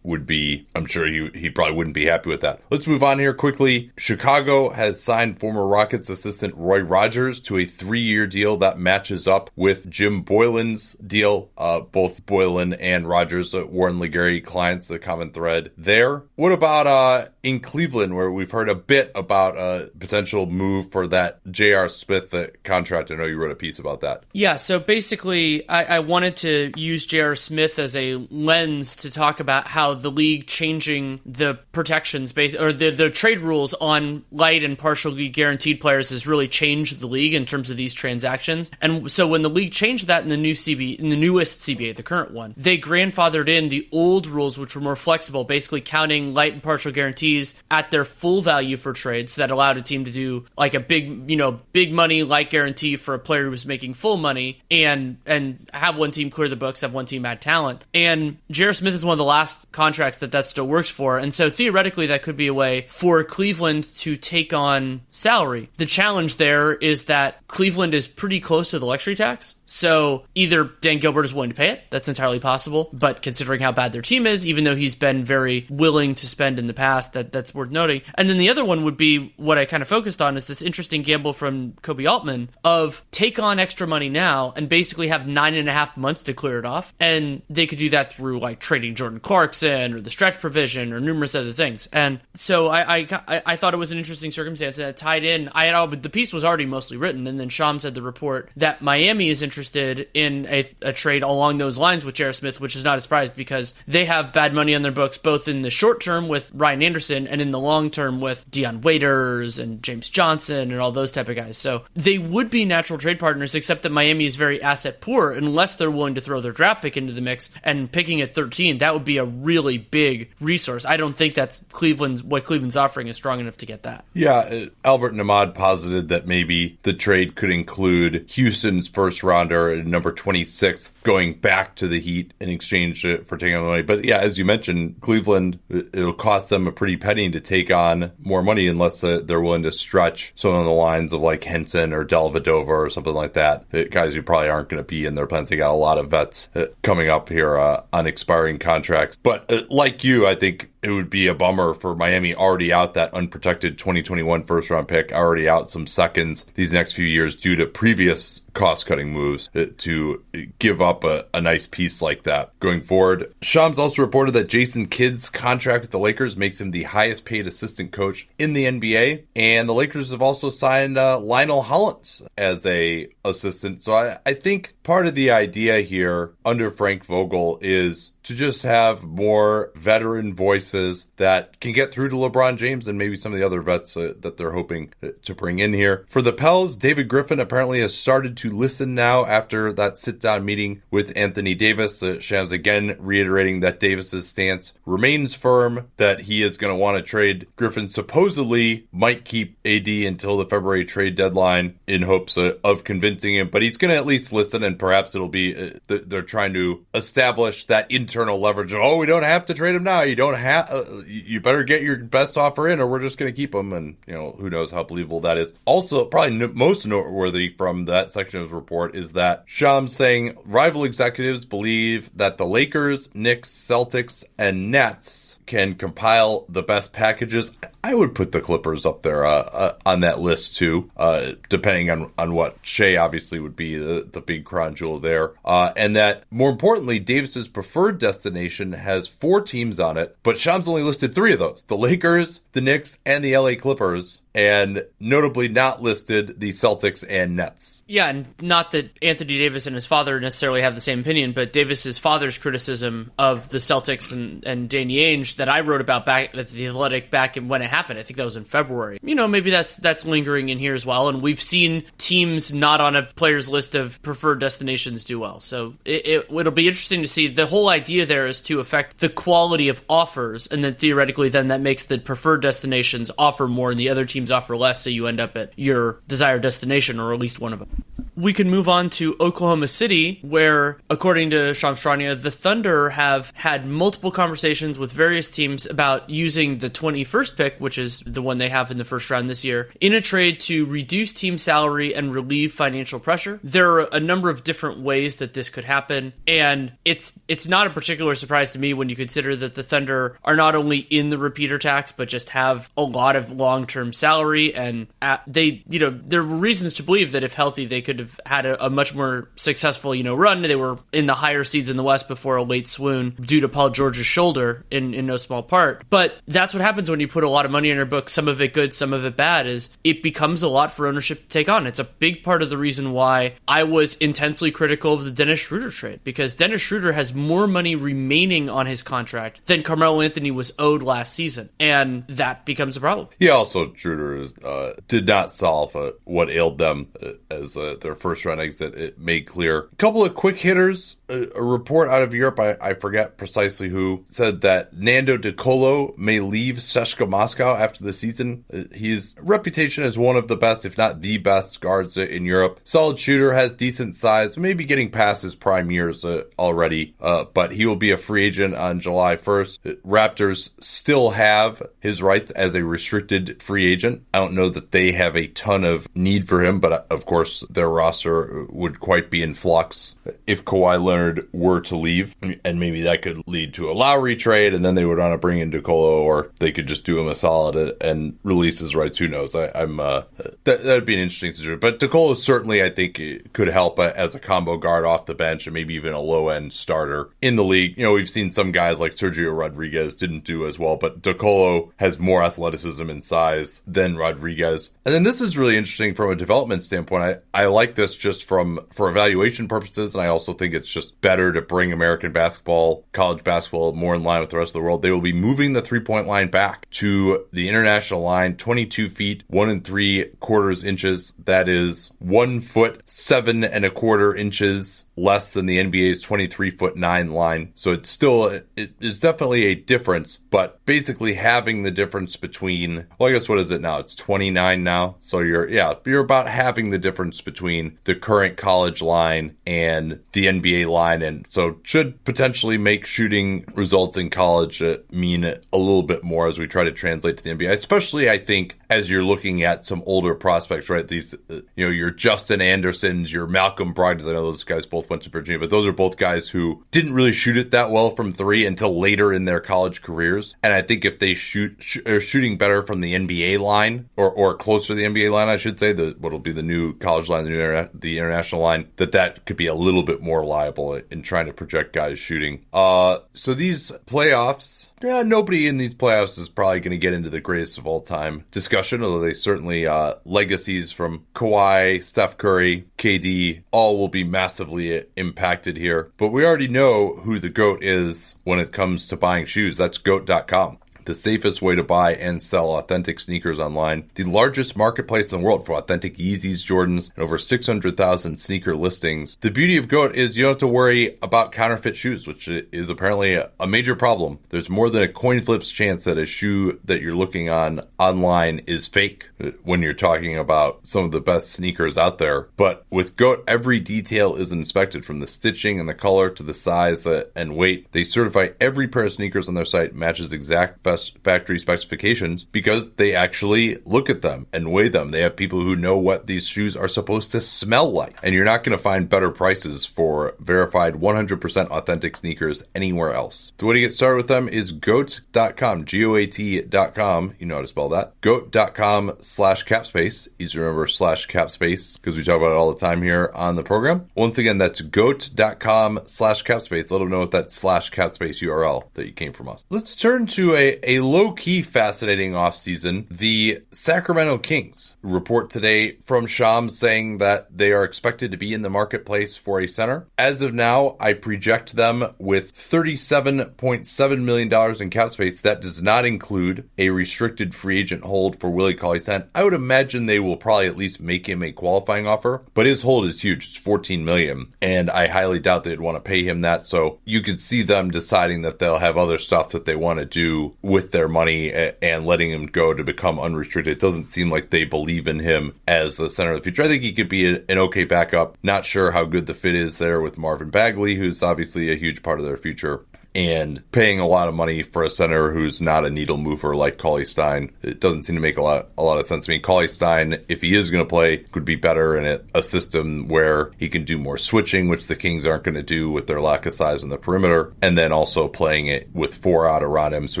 A: would be, I'm sure he, he probably wouldn't be happy with that. Let's move on here quickly. Chicago has signed former Rockets assistant Roy Rogers to a three year deal that matches up with Jim Boylan's deal. Uh, both Boylan and Rogers, uh, Warren LeGarie clients, the common thread there. What about uh, in Cleveland, where we've heard a bit about a potential move for that J.R. Smith uh, contract? I know you wrote a piece about that.
B: Yeah, so basically, I, I wanted to use J.R. Smith as a lens to talk about how the league changing the protections base or the, the trade rules on light and partially guaranteed players has really changed the league in terms of these transactions. And so when the league changed that in the new CB in the newest CBA, the current one, they grandfathered in the old rules which were more flexible, basically counting light and partial guarantees at their full value for trades that allowed a team to do like a big, you know, big money light guarantee for a player who was making full money and and have one team clear the books, have one team add talent. And J.R. Smith is one of the last contracts that that still works for. And so theoretically that could be a way for Cleveland to take on salary. The challenge there is that Cleveland is pretty close to the luxury tax. So either Dan Gilbert is willing to pay it, that's entirely possible. But considering how bad their team is, even though he's been very willing to spend in the past, that that's worth noting. And then the other one would be what I kind of focused on is this interesting gamble from Koby Altman of take on extra money now and basically have nine and a half months to clear it off. And they could do that through like trading Jordan Clarkson or the stretch provision or numerous other things. And so I I, I thought it was an interesting circumstance that tied in. I had all, but the piece was already mostly written, and then Shams had the report that Miami is interested in a, a trade along those lines with J.R. Smith, which is not a surprise because they have bad money on their books both in the short term with Ryan Anderson and in the long term with Dion Waiters and James Johnson and all those type of guys. So they would be natural trade partners, except that Miami is very asset poor unless they're willing to throw their draft pick into the mix. And picking at 13, that would be a really big resource. I don't think that's Cleveland's what Cleveland's offering is strong enough to get that.
A: Yeah, uh, Albert Nahmad posited that maybe the trade could include Houston's first rounder, number 26, going back to the Heat in exchange for taking on the money. But yeah, as you mentioned, Cleveland, it'll cost them a pretty penny to take on more money unless uh, they're willing to stretch some of the lines of like Henson or Dellavedova or something like that. Uh, guys who probably aren't going to be in their plans. They got a lot of vets uh, coming up here uh, on expiring contracts. But uh, like you, I think it would be a bummer for Miami already out that unprotected 2021 first round pick, already out some seconds these next few years due to previous cost cutting moves uh, to give up a, a, nice piece like that going forward. Shams also reported that Jason Kidd's contract with the Lakers makes him the highest paid assistant coach in the NBA, and the Lakers have also signed uh, Lionel Hollins as a assistant. So I, I think part of the idea here under Frank Vogel is to just have more veteran voices that can get through to LeBron James and maybe some of the other vets uh, that they're hoping to bring in here. For the Pels, David Griffin apparently has started to listen now after that sit down meeting with Anthony Davis. Uh, Shams again reiterating that Davis's stance remains firm, that he is going to want to trade. Griffin supposedly might keep AD until the February trade deadline in hopes uh, of convincing him, but he's going to at least listen and perhaps it'll be uh, they're trying to establish that internal internal leverage. Oh, we don't have to trade him now. You don't have. Uh, you better get your best offer in, or we're just going to keep him. And you know, who knows how believable that is. Also, probably most noteworthy from that section of his report is that Shams saying rival executives believe that the Lakers, Knicks, Celtics, and Nets can compile the best packages. I would put the Clippers up there uh, uh, on that list too, uh, depending on, on what Shea obviously would be the, the big crown jewel there. Uh, and that more importantly, Davis's preferred destination has four teams on it, but Shams only listed three of those the Lakers, the Knicks, and the LA Clippers and notably not listed the Celtics and Nets.
B: Yeah, and not that Anthony Davis and his father necessarily have the same opinion, but Davis's father's criticism of the Celtics and, and Danny Ainge that I wrote about back at the Athletic back in when it happened. I think that was in February. You know, maybe that's that's lingering in here as well. And we've seen teams not on a player's list of preferred destinations do well. So it, it, it'll be interesting to see. The whole idea there is to affect the quality of offers, and then theoretically, then that makes the preferred destinations offer more, and the other teams offer less, so you end up at your desired destination or at least one of them. we can move on to Oklahoma City, where, according to Shams Charania, the Thunder have had multiple conversations with various teams about using the 21st pick, which is the one they have in the first round this year, in a trade to reduce team salary and relieve financial pressure. There are a number of different ways that this could happen, and it's it's not a particular surprise to me when you consider that the Thunder are not only in the repeater tax, but just have a lot of long term salary, and at, they, you know, there were reasons to believe that if healthy, they could have had a, a much more successful, you know, run. They were in the higher seeds in the West before a late swoon due to Paul George's shoulder in, in no small part. But that's what happens when you put a lot of money in her book, some of it good, some of it bad, is it becomes a lot for ownership to take on. It's a big part of the reason why I was intensely critical of the Dennis Schroeder trade because Dennis Schroeder has more money remaining on his contract than Carmelo Anthony was owed last season. And that becomes a problem.
A: Yeah, also, Schroeder uh, did not solve uh, what ailed them uh, as uh, their first round exit. It made clear. A couple of quick hitters. A, a report out of Europe, I, I, forget precisely who, said that Nando De Colo may leave CSKA Moscow after the season. Uh, his reputation as one of the best, if not the best, guards uh, in Europe. Solid shooter, has decent size, maybe getting past his prime years uh, already, uh, but he will be a free agent on July 1st. Uh, Raptors still have his rights as a restricted free agent. I don't know that they have a ton of need for him, but of course, their roster would quite be in flux if Kawhi Leonard were to leave. And maybe that could lead to a Lowry trade, and then they would want to bring in DeColo, or they could just do him a solid and releases rights. Who knows? I, am uh, that would be an interesting situation. But DeColo certainly, I think, could help as a combo guard off the bench and maybe even a low end starter in the league. You know, we've seen some guys like Sergio Rodriguez didn't do as well, but DeColo has more athleticism and size than Rodriguez. And then this is really interesting from a development standpoint. I, I like this just from for evaluation purposes, and I also think it's just better to bring American basketball, college basketball, more in line with the rest of the world. They will be moving the three point line back to the international line, 22 feet, one and three quarters inches. That is one foot, seven and a quarter inches less than the NBA's 23 foot nine line. So it's still, it is definitely a difference, but basically having the difference between, well, I guess what is it now? It's 29 now. So you're, yeah, you're about having the difference between the current college line and the NBA line. And so should potentially make shooting results in college uh, mean a little bit more as we try to translate to the NBA, especially I think as you're looking at some older prospects, right? These, uh, you know, your Justin Andersons, your Malcolm Brogdons. I know those guys both went to Virginia, but those are both guys who didn't really shoot it that well from three until later in their college careers. And I think if they shoot, sh- are shooting better from the NBA line or, or closer to the NBA line, I should say, the what'll be the new college line, the new interna- the international line, that that could be a little bit more reliable in trying to project guys shooting. Uh, so these playoffs, yeah, nobody in these playoffs is probably going to get into the greatest of all time discussion, although they certainly uh, legacies from Kawhi, Steph Curry, KD, all will be massively impacted here. But we already know who the GOAT is when it comes to buying shoes. That's GOAT.com the safest way to buy and sell authentic sneakers online, the largest marketplace in the world for authentic Yeezys, Jordans, and over 600,000 sneaker listings. The beauty of GOAT is you don't have to worry about counterfeit shoes, which is apparently a major problem. There's more than a coin flip's chance that a shoe that you're looking on online is fake uh, when you're talking about some of the best sneakers out there. But with GOAT, every detail is inspected from the stitching and the color to the size uh, and weight. They certify every pair of sneakers on their site matches exact best factory specifications because they actually look at them and weigh them. They have people who know what these shoes are supposed to smell like. And you're not going to find better prices for verified 100% authentic sneakers anywhere else. The way to get started with them is goat.com, G O A T.com. You know how to spell that. Goat.com slash capspace. Easy to remember slash capspace because we talk about it all the time here on the program. Once again, that's goat.com slash capspace. Let them know what that slash capspace URL that you came from us. Let's turn to a, a low key fascinating offseason. The Sacramento Kings report today from Shams saying that they are expected to be in the marketplace for a center. As of now, I project them with $37.7 million in cap space. That does not include a restricted free agent hold for Willie Cauley Stein. I would imagine they will probably at least make him a qualifying offer, but his hold is huge. It's 14 million, and I highly doubt they'd want to pay him that. So you could see them deciding that they'll have other stuff that they want to do with with their money and letting him go to become unrestricted. It doesn't seem like they believe in him as a center of the future. I think he could be an okay backup. Not sure how good the fit is there with Marvin Bagley, who's obviously a huge part of their future and paying a lot of money for a center who's not a needle mover like Cauley Stein. It doesn't seem to make a lot a lot of sense. I mean, Cauley Stein, if he is going to play, could be better in a, a, system where he can do more switching, which the Kings aren't going to do with their lack of size in the perimeter, and then also playing it with four out around him so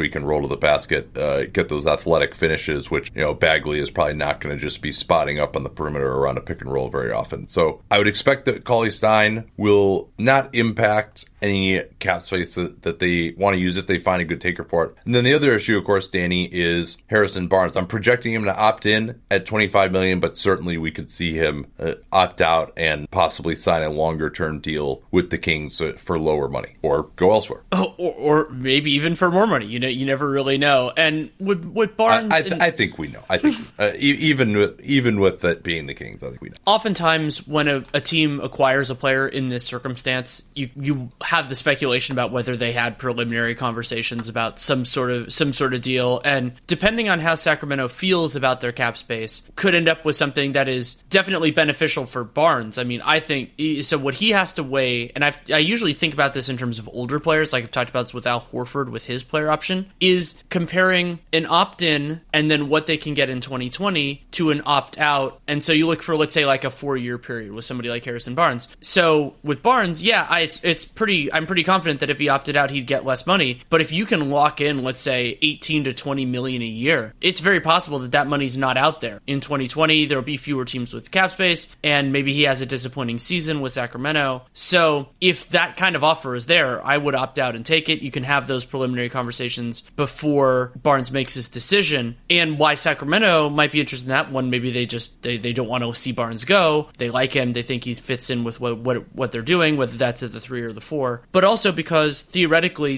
A: he can roll to the basket, uh, get those athletic finishes, which you know Bagley is probably not going to just be spotting up on the perimeter around a pick and roll very often. So I would expect that Cauley Stein will not impact any cap space that, that they want to use if they find a good taker for it. And then the other issue, of course, Danny, is Harrison Barnes. I'm projecting him to opt in at 25 million, but certainly we could see him uh, opt out and possibly sign a longer term deal with the Kings uh, for lower money or go elsewhere.
B: Oh, or, or, maybe even for more money. You know, you never really know. And with with Barnes,
A: I, I, th-
B: and-
A: I think we know. I think uh, e- even with even with it being the Kings, I think we know.
B: Oftentimes, when a, a team acquires a player in this circumstance, you you have the speculation about whether they had preliminary conversations about some sort of some sort of deal, and depending on how Sacramento feels about their cap space, could end up with something that is definitely beneficial for Barnes. I mean, I think so. What he has to weigh, and I've, I usually think about this in terms of older players, like I've talked about this with Al Horford with his player option, is comparing an opt-in and then what they can get in 2020 to an opt-out. And so you look for, let's say, like a four-year period with somebody like Harrison Barnes. So with Barnes, yeah, I, it's it's pretty. I'm pretty confident that if he opted out, he'd get less money. But if you can lock in, let's say, 18 to 20 million a year, it's very possible that that money's not out there in 2020. There will be fewer teams with cap space, and maybe he has a disappointing season with Sacramento. So if that kind of offer is there, I would opt out and take it. You can have those preliminary conversations before Barnes makes his decision. And why Sacramento might be interested in that one, maybe they just they, they don't want to see Barnes go. They like him. They think he fits in with what what what they're doing, whether that's at the three or the four. But also because theoretically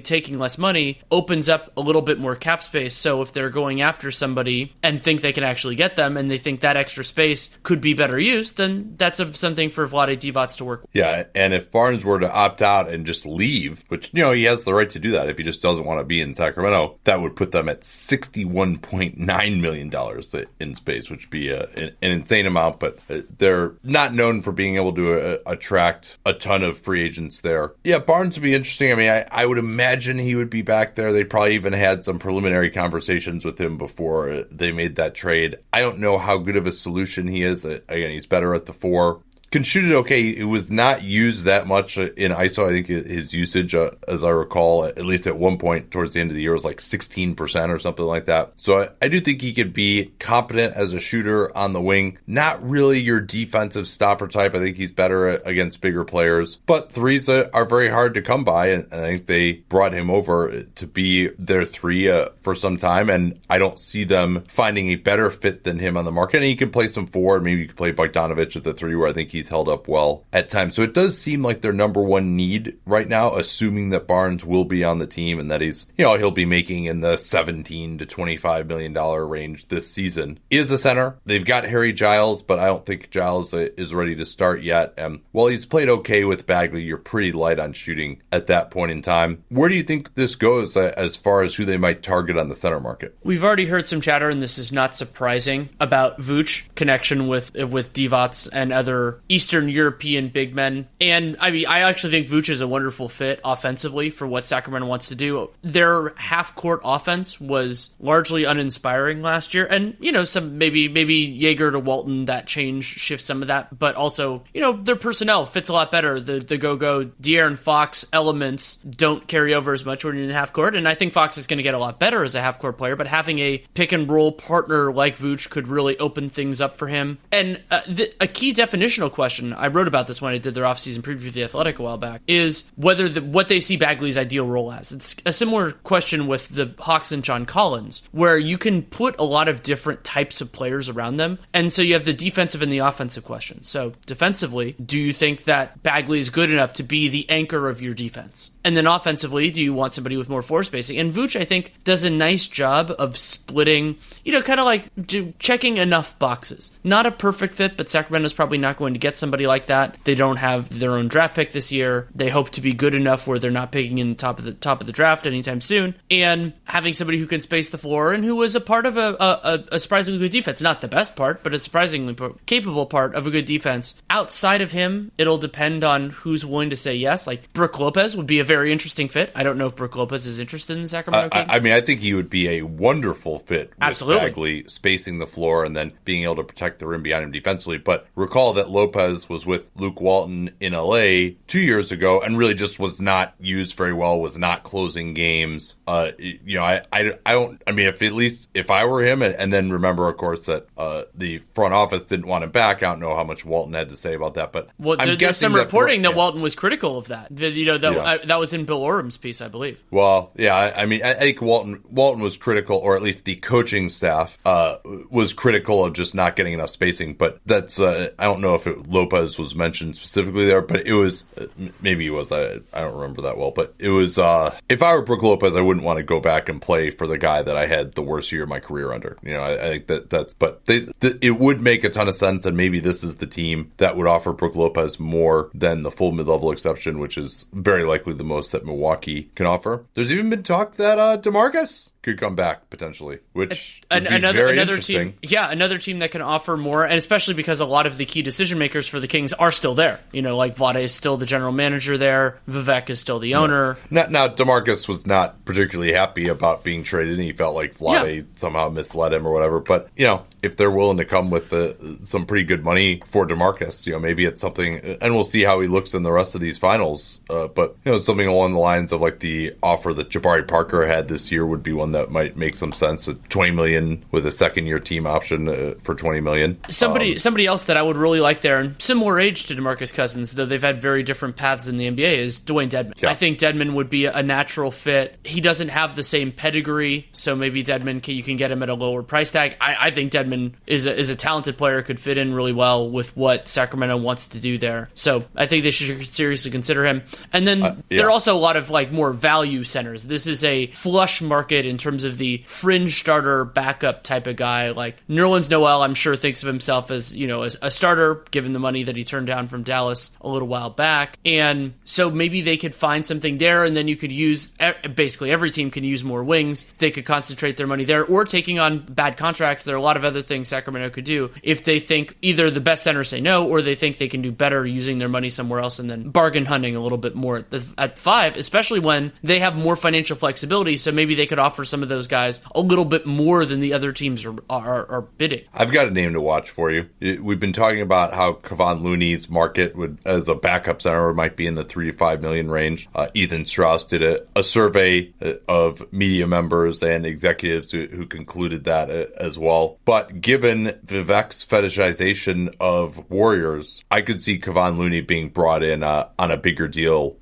B: taking less money opens up a little bit more cap space. So if they're going after somebody and think they can actually get them, and they think that extra space could be better used, then that's a, something for Vlade Divac to work with.
A: Yeah, and if Barnes were to opt out and just leave, which you know he has the right to do that if he just doesn't want to be in Sacramento, that would put them at sixty-one point nine million dollars in space, which would be a, an, an, insane amount. But uh, they're not known for being able to uh, attract a ton of free agents there. Yeah, Barnes would be interesting. I mean, I, I would imagine he would be back there. They probably even had some preliminary conversations with him before they made that trade. I don't know how good of a solution he is. Uh, again, he's better at the four can shoot it okay. It was not used that much in ISO. I think his usage, uh, as I recall, at least at one point towards the end of the year, was like 16% or something like that. So I, I do think he could be competent as a shooter on the wing. Not really your defensive stopper type. I think he's better against bigger players. But threes are very hard to come by. And I think they brought him over to be their three uh, for some time. And I don't see them finding a better fit than him on the market. And he can play some four. Maybe you could play Bogdanovic at the three, where I think he he's held up well at times. So it does seem like their number one need right now, assuming that Barnes will be on the team and that he's, you know, he'll be making in the 17 to 25 million dollar range this season, is a center. They've got Harry Giles, but I don't think Giles is ready to start yet. And while he's played okay with Bagley, you're pretty light on shooting at that point in time. Where do you think this goes uh, as far as who they might target on the center market?
B: We've already heard some chatter, and this is not surprising about Vooch connection with with Divac and other Eastern European big men. And I mean, I actually think Vooch is a wonderful fit offensively for what Sacramento wants to do. Their half court offense was largely uninspiring last year, and you know, some maybe maybe Joerger to Walton that change shifts some of that, but also you know their personnel fits a lot better. The the go go De'Aaron Fox elements don't carry over as much when you're in half court, and I think Fox is going to get a lot better as a half court player. But having a pick and roll partner like Vooch could really open things up for him. And uh, the, a key definitional question I wrote about this when I did their offseason preview for the Athletic a while back is whether the, what they see Bagley's ideal role as. It's a similar question with the Hawks and John Collins, where you can put a lot of different types of players around them, and so you have the defensive and the offensive question. So defensively, do you think that Bagley is good enough to be the anchor of your defense? And then offensively, do you want somebody with more floor spacing? And Vooch, I think, does a nice job of splitting, you know, kind of like checking enough boxes. Not a perfect fit, but Sacramento's probably not going to get get somebody like that. They don't have their own draft pick this year. They hope to be good enough where they're not picking in the top of the top of the draft anytime soon. And having somebody who can space the floor and who was a part of a, a, a surprisingly good defense, not the best part, but a surprisingly capable part of a good defense. Outside of him, it'll depend on who's willing to say yes. Like Brook Lopez would be a very interesting fit. I don't know if Brook Lopez is interested in the Sacramento
A: uh, I, I, mean, I think he would be a wonderful fit
B: Absolutely.
A: Bagley, spacing the floor and then being able to protect the rim behind him defensively. But recall that Lopez was with Luke Walton in LA two years ago and really just was not used very well, was not closing games. Uh, you know, I, I, I don't, I mean, if at least if I were him, and, and then remember, of course, that uh, the front office didn't want him back. I don't know how much Walton had to say about that, but
B: well, there, there's some
A: that
B: reporting that Walton was critical of that. That, you know, that,
A: Yeah.
B: uh, that was in Bill Oram's piece, I believe.
A: Well, yeah, I, I mean, I, I think Walton Walton was critical, or at least the coaching staff uh, was critical of just not getting enough spacing. But that's uh, I don't know if it, Lopez was mentioned specifically there, but it was uh, maybe it was. I I don't remember that well, but it was. Uh, if I were Brook Lopez, I wouldn't want to go back and play for the guy that I had the worst year of my career under. You know, I, I think that that's. But they, th- it would make a ton of sense, and maybe this is the team that would offer Brook Lopez more than the full mid level exception, which is very likely the most that Milwaukee can offer. There's even been talk that uh, Demarcus could come back potentially, which would
B: An-
A: be
B: another another team, yeah, another team that can offer more, and especially because a lot of the key decision makers for the Kings are still there. You know, like Vlade is still the general manager there, Vivek is still the owner.
A: Now, now, Demarcus was not particularly happy about being traded, and he felt like Vlade
B: Yeah.
A: somehow misled him or whatever. But you know, if they're willing to come with uh, some pretty good money for Demarcus, you know, maybe it's something, and we'll see how he looks in the rest of these finals. Uh, but you know, something along the lines of like the offer that Jabari Parker had this year would be one that might make some sense. Twenty million with a second year team option uh, for twenty million.
B: Somebody,
A: Um,
B: somebody else that I would really like there, and similar age to Demarcus Cousins, though they've had very different paths in the NBA, is Dewayne Dedmon.
A: Yeah.
B: I think Dedmon would be a natural fit. He doesn't have the same pedigree, so maybe Dedmon can, you can get him at a lower price tag. I, I think Dedman is a, is a talented player, could fit in really well with what Sacramento wants to do there. So I think they should seriously consider him. And then
A: yeah.
B: there are also a lot of like more value centers. This is a flush market in terms of the fringe starter backup type of guy. Like Nerlens Noel, I'm sure thinks of himself as you know as a starter, given the money that he turned down from Dallas a little while back. And so maybe they could find something there, and then you could use basically every team can use more wings. They could concentrate their money there, or taking on bad contracts. There are a lot of other things Sacramento could do if they think either the best centers say no, or they think they can do better using their money somewhere else, and then bargain hunting a little bit more at, the, at five, especially when they have more financial flexibility. So maybe they could offer some of those guys a little bit more than the other teams are are, are bidding.
A: I've got a name to watch for you. We've been talking about how Kevon Looney's market would, as a backup center, might be in the three to five million range. Uh, Ethan Strauss did a, a survey uh, of media members and executives who, who concluded that uh, as well. But given Divac's fetishization of Warriors, I could see Kevon Looney being brought in uh, on a bigger deal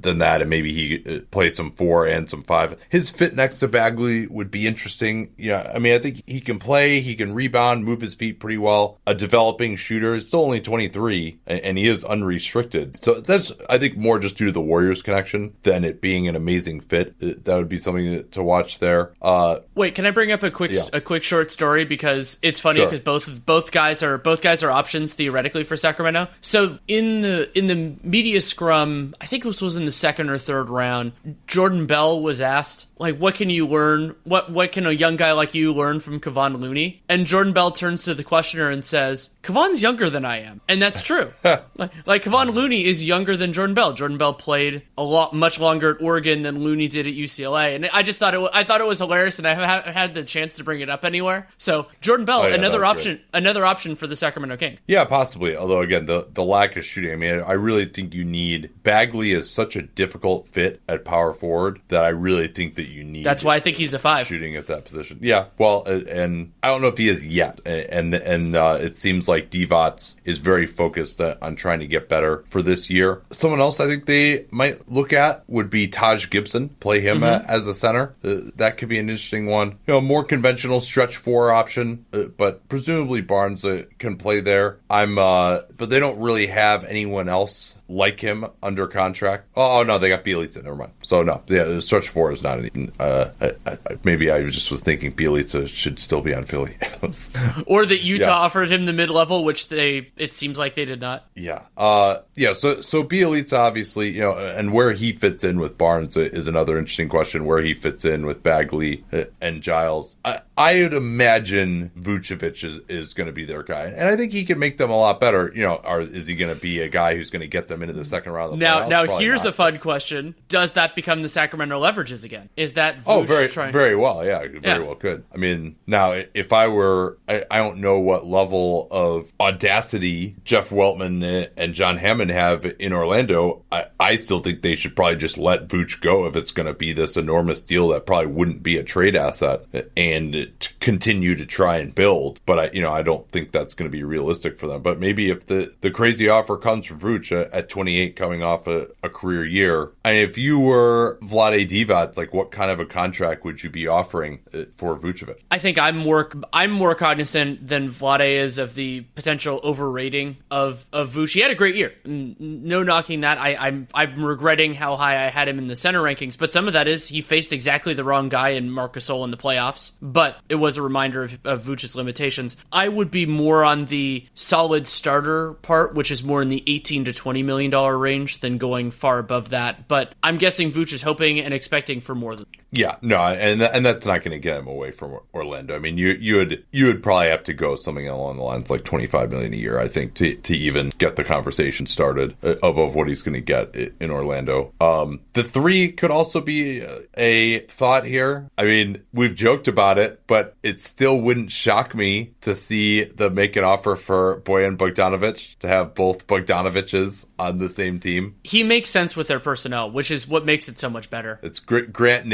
A: than that, and maybe he uh, plays some four and some five. His fit next to Bagley would be interesting. Yeah, I mean, I think he can play, he can rebound, move his feet pretty well. A developing shooter, He's still only 23, and he is unrestricted. So that's, I think, more just due to the Warriors connection than it being an amazing fit. Uh, That would be something to watch there. Uh,
B: Wait, can I bring up a quick
A: Yeah.
B: a quick short story because it's funny
A: Sure.
B: because both both guys are both guys are options theoretically for Sacramento. So in the in the media scrum, I think this was in the second or third round. Jordan Bell was asked like, "What can you learn? What what can a young guy like you learn from Kevon Looney?" And Jordan Bell turns to the questioner and says, "Kevon's younger than I am," and that's true. <laughs> like, like Kevon Looney is younger than Jordan Bell. Jordan Bell played a lot much longer at Oregon than Looney did at UCLA, and I just thought it wa- I thought it was hilarious, and I haven't had the chance to bring it up anywhere. So Jordan Bell,
A: Oh, yeah,
B: another
A: was
B: option, another option for the Sacramento Kings.
A: Yeah, possibly. Although again, the the lack of shooting. I mean, I really think you need Bagley is such a difficult fit at power forward that I really think that you need.
B: That's why I think he's a five.
A: shooting at that position. Yeah, well, and I don't know if he is yet, and and uh, it seems like Divac is very focused on trying to get better for this year. Someone else I think they might look at would be Taj Gibson. Play him uh, as a center. Uh, that could be an interesting one. You know, more conventional stretch four option, uh, but presumably Barnes uh, can play there. I'm, uh, but they don't really have anyone else like him under contract. Oh, oh no, they got Bjelica. Never mind. So no, yeah, the stretch four is not any. Uh, I, I, maybe I just was thinking Bjelica should still be on Philly. <laughs>
B: or that Utah yeah. offered him the mid level, which they it seems like they did not.
A: Yeah, uh, yeah. So so Bjelica obviously, you know, and where he fits in with Barnes is another interesting question. Where he fits in with Bagley uh, and Giles. I, I would imagine Vucevic is, is going to be their guy, and I think he can make them a lot better. You know, are, is he going to be a guy who's going to get them into the second round?
B: now,
A: playoffs?
B: now Probably here's not. a fun question: Does that become the Sacramento leverages again? Is that oh, Vuce
A: oh very
B: trying-
A: very well? Yeah, very yeah. well could. I mean, now if I were, I, I don't know what level of audacity Jeff Weltman and John Hammond have in Orlando. I, I still think they should probably just let Vooch go if it's going to be this enormous deal that probably wouldn't be a trade asset and continue to try and build. But I, you know, I don't think that's going to be realistic for them. But maybe if the the crazy offer comes from Vooch at 28, coming off a, a career year, and if you were Vlade Divac, like what kind of a contract would you be offering uh, for Vucevic?
B: I think I'm more I'm more cognizant than Vlade is of the potential overrating of of Vooch. He had a great year, no knocking that. I, I'm I'm regretting how high I had him in the center rankings, but some of that is he faced exactly the wrong guy in Marc Gasol in the playoffs. But it was a reminder of, of limitations. I would be more on the solid starter part, which is more in the 18 to 20 million dollar range than going far above that. But I'm guessing Vooch is hoping and expecting for more than.
A: Yeah, no, and and that's not going to get him away from Orlando. I mean, you you would you would probably have to go something along the lines like 25 million a year, I think, to to even get the conversation started uh, above what he's going to get in Orlando. Um, the three could also be a thought here. I mean, we've joked about it, but it still wouldn't shock me to see the make an offer for Bojan Bogdanovic to have both Bogdanoviches on the same team.
B: He makes sense with their personnel, which is what makes it so much better.
A: It's Grant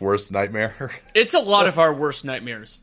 A: Worst nightmare. <laughs>
B: it's a lot of our worst nightmares.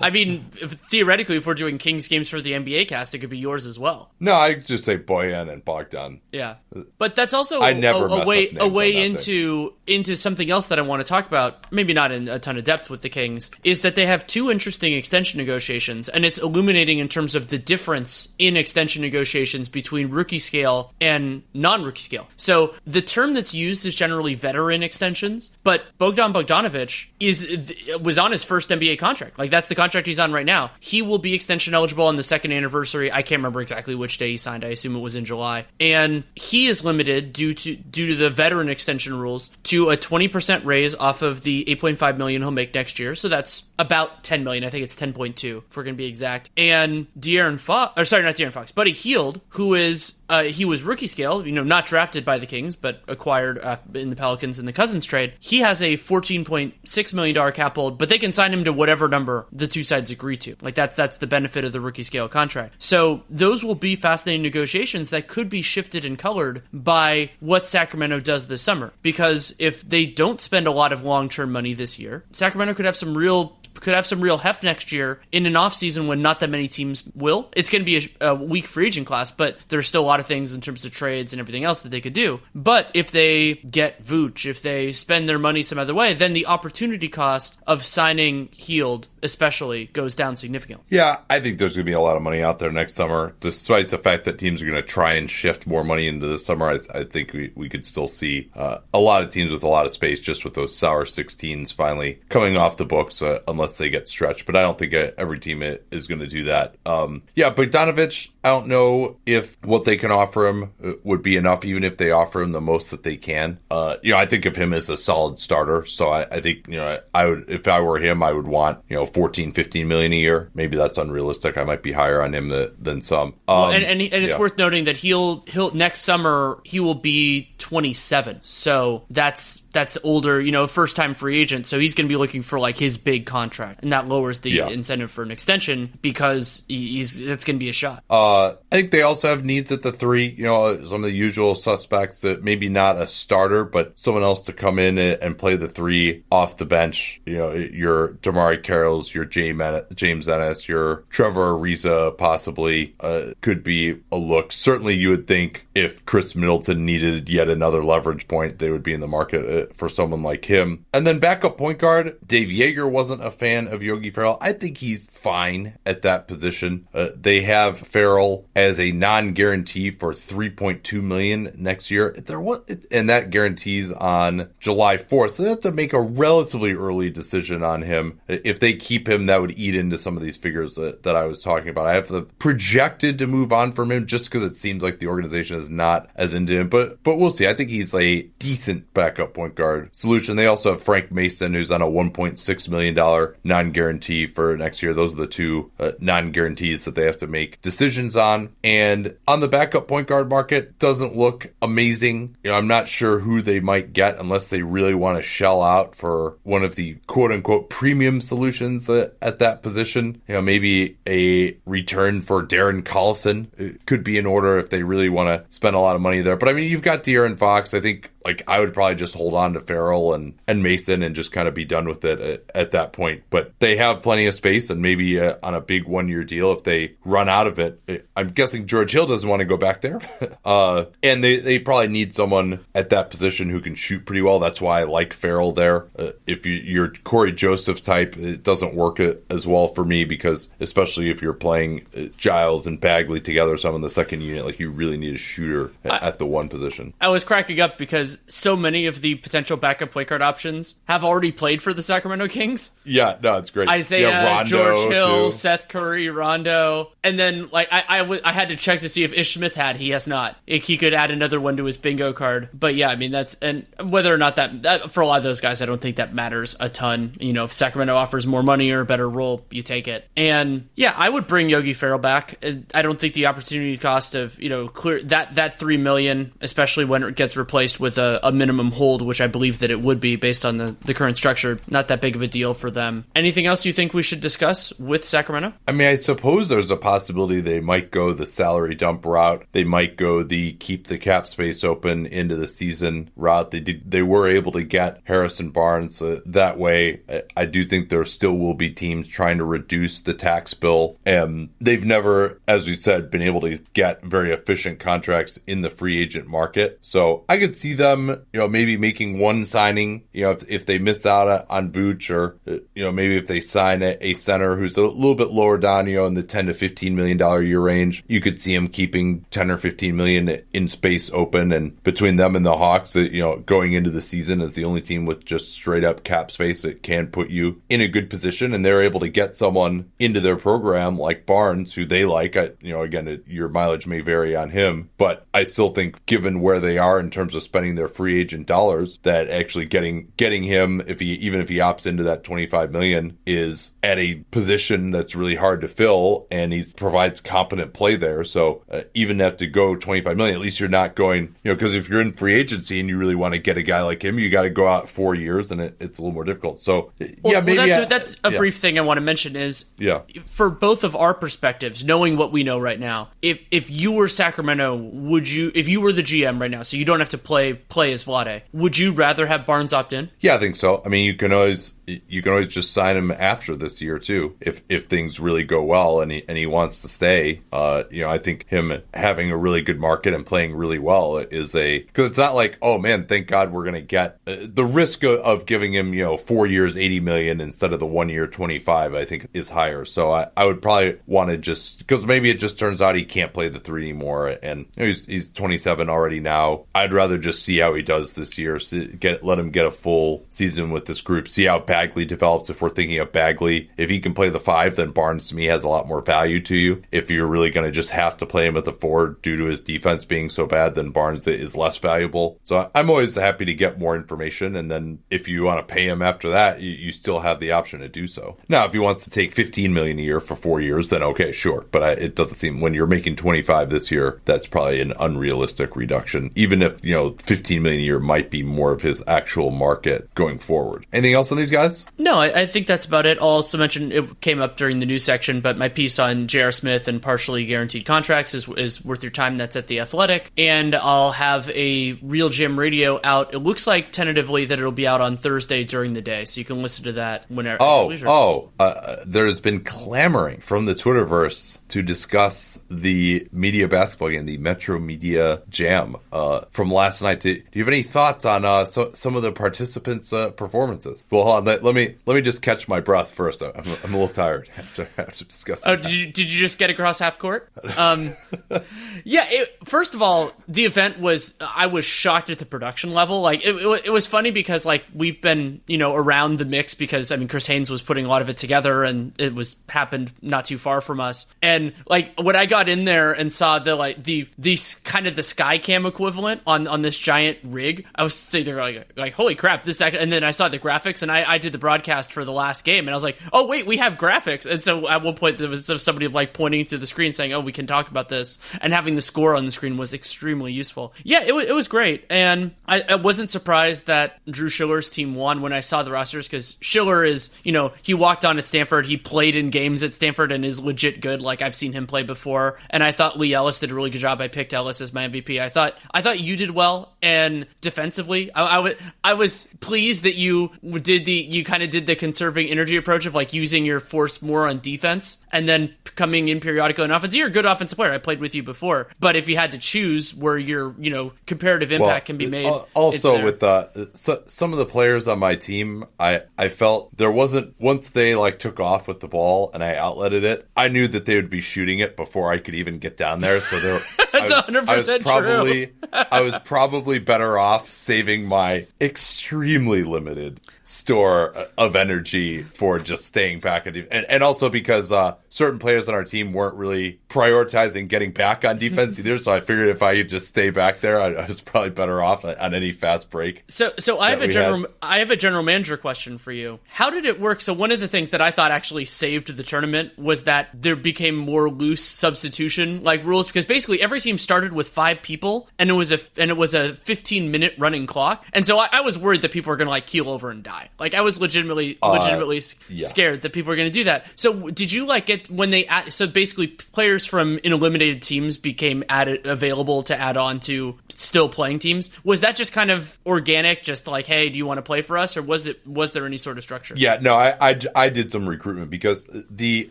B: I mean, if, theoretically, if we're doing Kings games for the NBA cast, it could be yours as well.
A: No, I just say Bojan and Bogdan.
B: Yeah, but that's also I never a, a way a way into thing. into something else that I want to talk about. Maybe not in a ton of depth with the Kings is that they have two interesting extension negotiations, and it's illuminating in terms of the difference in extension negotiations between rookie scale and non-rookie scale. So the term that's used is generally veteran extensions, but Bogdan Bogdanovic is was on his first NBA contract. Like that's the contract he's on right now. He will be extension eligible on the second anniversary. I can't remember exactly which day he signed. I assume it was in July. And he is limited due to due to the veteran extension rules to a 20% raise off of the 8.5 million he'll make next year. So that's about 10 million. I think it's 10.2 if we're going to be exact. And De'Aaron Fox, or sorry, not De'Aaron Fox, Buddy Hield, who is uh, he was rookie scale, you know, not drafted by the Kings, but acquired uh, in the Pelicans in the Cousins trade. He has a $14.6 million cap hold, but they can sign him to whatever number the two sides agree to. Like that's that's the benefit of the rookie scale contract. So those will be fascinating negotiations that could be shifted and colored by what Sacramento does this summer. Because if they don't spend a lot of long term money this year, Sacramento could have some real could have some real heft next year in an offseason when not that many teams will. It's going to be a, a, weak free agent class, but there's still a lot of things in terms of trades and everything else that they could do. But if they get Vooch, if they spend their money some other way, then the opportunity cost of signing Hield especially goes down significantly.
A: Yeah, I think there's going to be a lot of money out there next summer, despite the fact that teams are going to try and shift more money into the summer. I, I think we, we could still see uh, a lot of teams with a lot of space just with those sour 16s finally coming off the books, uh, unless they get stretched. But I don't think every team is going to do that. Um, yeah, Bogdanovic, I don't know if what they can offer him uh, would be enough, even if they offer him the most that they can. Uh, you know, I think of him as a solid starter. So I, I think, you know, I would, if I were him, I would want, you know, 14, 15 million a year. Maybe that's unrealistic. I might be higher on him the, than some.
B: Um, well, and, and, and it's yeah. worth noting that he'll, he'll, next summer, he will be 27. So that's, that's older, you know, first time free agent. So he's going to be looking for like his big contract, and that lowers the yeah. incentive for an extension because he's that's going to be a shot.
A: Uh, I think they also have needs at the three. You know, some of the usual suspects that maybe not a starter, but someone else to come in and play the three off the bench. You know, your DeMarre Carrolls, your James Ennis, your Trevor Ariza possibly uh, could be a look. Certainly, you would think if Khris Middleton needed yet another leverage point, they would be in the market for someone like him. And then backup point guard, Dave Joerger wasn't a fan of Yogi Ferrell. I think he's fine at that position. Uh, they have Ferrell as a non-guarantee for 3.2 million next year. There what and that guarantees on July 4th. So they have to make a relatively early decision on him. If they keep him, that would eat into some of these figures that, that I was talking about. I have the projected to move on from him just because it seems like the organization is not as into him. But but we'll see. I think he's a decent backup point guard solution. They also have Frank Mason, who's on a 1.6 million dollar non-guarantee for next year. Those are the two uh, non-guarantees that they have to make decisions on. And on the backup point guard market, doesn't look amazing. You know, I'm not sure who they might get unless they really want to shell out for one of the quote unquote premium solutions uh, at that position. You know, maybe a return for Darren Collison could be in order if they really want to spend a lot of money there. But I mean, you've got De'Aaron Fox. I think like I would probably just hold on to Ferrell and and Mason and just kind of be done with it at, at that point. But they have plenty of space and maybe uh, on a big one year deal if they run out of it. Uh, I'm guessing George Hill doesn't want to go back there, <laughs> uh, and they they probably need someone at that position who can shoot pretty well. That's why I like Ferrell there. Uh, if you, you're Cory Joseph type, it doesn't work as well for me because especially if you're playing uh, Giles and Bagley together, some in the second unit, like you really need a shooter I, at the one position.
B: I was cracking up because so many of the potential backup point guard options have already played for the Sacramento Kings.
A: Yeah, no, it's great.
B: Isaiah, yeah, George Hill, too. Seth Curry, Rondo, and then like I, I, w- I had to check to see if Ish Smith had. He has not. If he could add another one to his bingo card. But yeah, I mean that's and whether or not that, that for a lot of those guys, I don't think that matters a ton. You know, if Sacramento offers more money or a better role, you take it. And yeah, I would bring Yogi Ferrell back. I don't think the opportunity cost of you know clear that that three million, especially when it gets replaced with a, a minimum hold, which I believe that it would be based on the the current structure, not that big of a deal for them. Anything else you think we should discuss with Sacramento?
A: I mean, I suppose there's a possibility they might go the salary dump route. They might go the keep the cap space open into the season route. They did. They were able to get Harrison Barnes uh, that way. I do think there still will be teams trying to reduce the tax bill, and they've never, as we said, been able to get very efficient contracts in the free agent market. So I could see them, you know, maybe making one signing. You know, if, if they miss out on Vooch, or uh, you know, maybe if they sign a, a center who's a little bit lower down, you know, in the ten to fifteen million dollar year range, you could see him keeping ten or fifteen million in space open, and between them and the Hawks, uh, you know, going into the season as the only team with just straight up cap space that can put you in a good position, and they're able to get someone into their program like Barnes, who they like. I, you know, again, it, your mileage may vary on him, but I still think, given where they are in terms of spending their free agent dollars, that actually getting getting him, if he even if he opts into that twenty five million, is at a position that's really hard to fill, and he provides competent play there. So uh, even have to go twenty five million, at least you're not going, you know, because if you're in free agency and you really want to get a guy like him, you got to go out four years, and it, it's a little more difficult. So
B: well, yeah, maybe well, that's, I, that's a yeah. brief thing I want to mention is
A: yeah
B: for both of our perspectives, knowing what we know right now. If if you were Sacramento, would you if you were the GM right now, so you don't have to play play as Vlade, would you rather have Barnes opt in?
A: Yeah, I think so. I mean, you can always you can always just sign him after this year too, if if things really go well and he and he wants to stay. Uh, you know, I think him having a really good market and playing really well is a because it's not like oh man, thank God we're gonna get uh, the risk of, of, giving him you know four years eighty million instead of the one year twenty five. I think is higher. So I, I would probably want to just because maybe it just turns out he can't play the three anymore and you know, he's he's twenty seven already now. I'd rather just see how he does this year. Get let him get a full season with this group. See how Bagley develops. If we're thinking of Bagley, if he can play the five, then Barnes to me has a lot more value to you. If you're really going to just have to play him at the four due to his defense being so bad, then Barnes is less valuable. So I'm always happy to get more information. And then if you want to pay him after that, you, you still have the option to do so. Now, if he wants to take 15 million a year for four years, then okay, sure. But I, it doesn't seem when you're making 25 this year, that's probably an unrealistic reduction. Even if you know 15 million a year might be more of his actual market going forward. Anything else on these guys? Guys?
B: No, I, I, think that's about it. I'll also mention it came up during the news section, but my piece on J.R. Smith and partially guaranteed contracts is, is worth your time. That's at The Athletic. And I'll have a RealGM radio out. It looks like tentatively that it'll be out on Thursday during the day, so you can listen to that whenever.
A: Oh, oh, uh, there's been clamoring from the Twitterverse to discuss the media basketball game, the Metro Media Jam uh, from last night. Do, do, you have any thoughts on uh, so, some of the participants' uh, performances? Well, hold on. Let, let, me let me just catch my breath first. I'm, I'm a little tired <laughs> after, after discussing.
B: Oh, did you did you just get across half court? Um, <laughs> yeah. It, first of all, the event was I was shocked at the production level. Like it, it, it was funny because like we've been you know around the mix because I mean Chris Haynes was putting a lot of it together and it was happened not too far from us. And like when I got in there and saw the like the the kind of the Skycam equivalent on on this giant rig, I was sitting there like like holy crap, this is actually. And then I saw the graphics and I I did the broadcast for the last game and I was like oh wait we have graphics. And so at one point there was somebody like pointing to the screen saying oh we can talk about this and having the score on the screen was extremely useful. Yeah, it was it was great and I, I wasn't surprised that Drew Schiller's team won when I saw the rosters because Schiller is you know he walked on at Stanford he played in games at Stanford and is legit good. Like I've seen him play before, and I thought Lee Ellis did a really good job. I picked Ellis as my MVP. I thought I thought you did well, and defensively, I, I, w- I was pleased that you did the you kind of did the conserving energy approach of like using your force more on defense and then coming in periodically on offense. You're a good offensive player. I played with you before, but if you had to choose where your you know comparative impact well, can be uh, made, uh,
A: also with the so, some of the players on my team, I I felt there wasn't once they like took off with the ball and I outletted it, I knew that they would be shooting it before I could even get down there. So there, <laughs>
B: That's I was, 100% I was
A: probably. <laughs> I was probably better off saving my extremely limited store of energy for just staying back and and also because uh, certain players on our team weren't really prioritizing getting back on defense <laughs> either. So I figured if I could just stay back there, I, I was probably better off on any fast break.
B: So so I have a general had. I have a general manager question for you. How did it work? So one of the things that I thought actually saved the tournament was that there became more loose substitution like rules because basically every team started with five people and it was a and it was a 15 minute running clock. And so I, I was worried that people were going to like keel over and die die. Like I was legitimately uh, legitimately yeah. scared that people were going to do that. So did you like get when they add, so basically players from in eliminated teams became added available to add on to still playing teams? Was that just kind of organic just like hey, do you want to play for us or was it was there any sort of structure?
A: Yeah, no, I I, I did some recruitment because the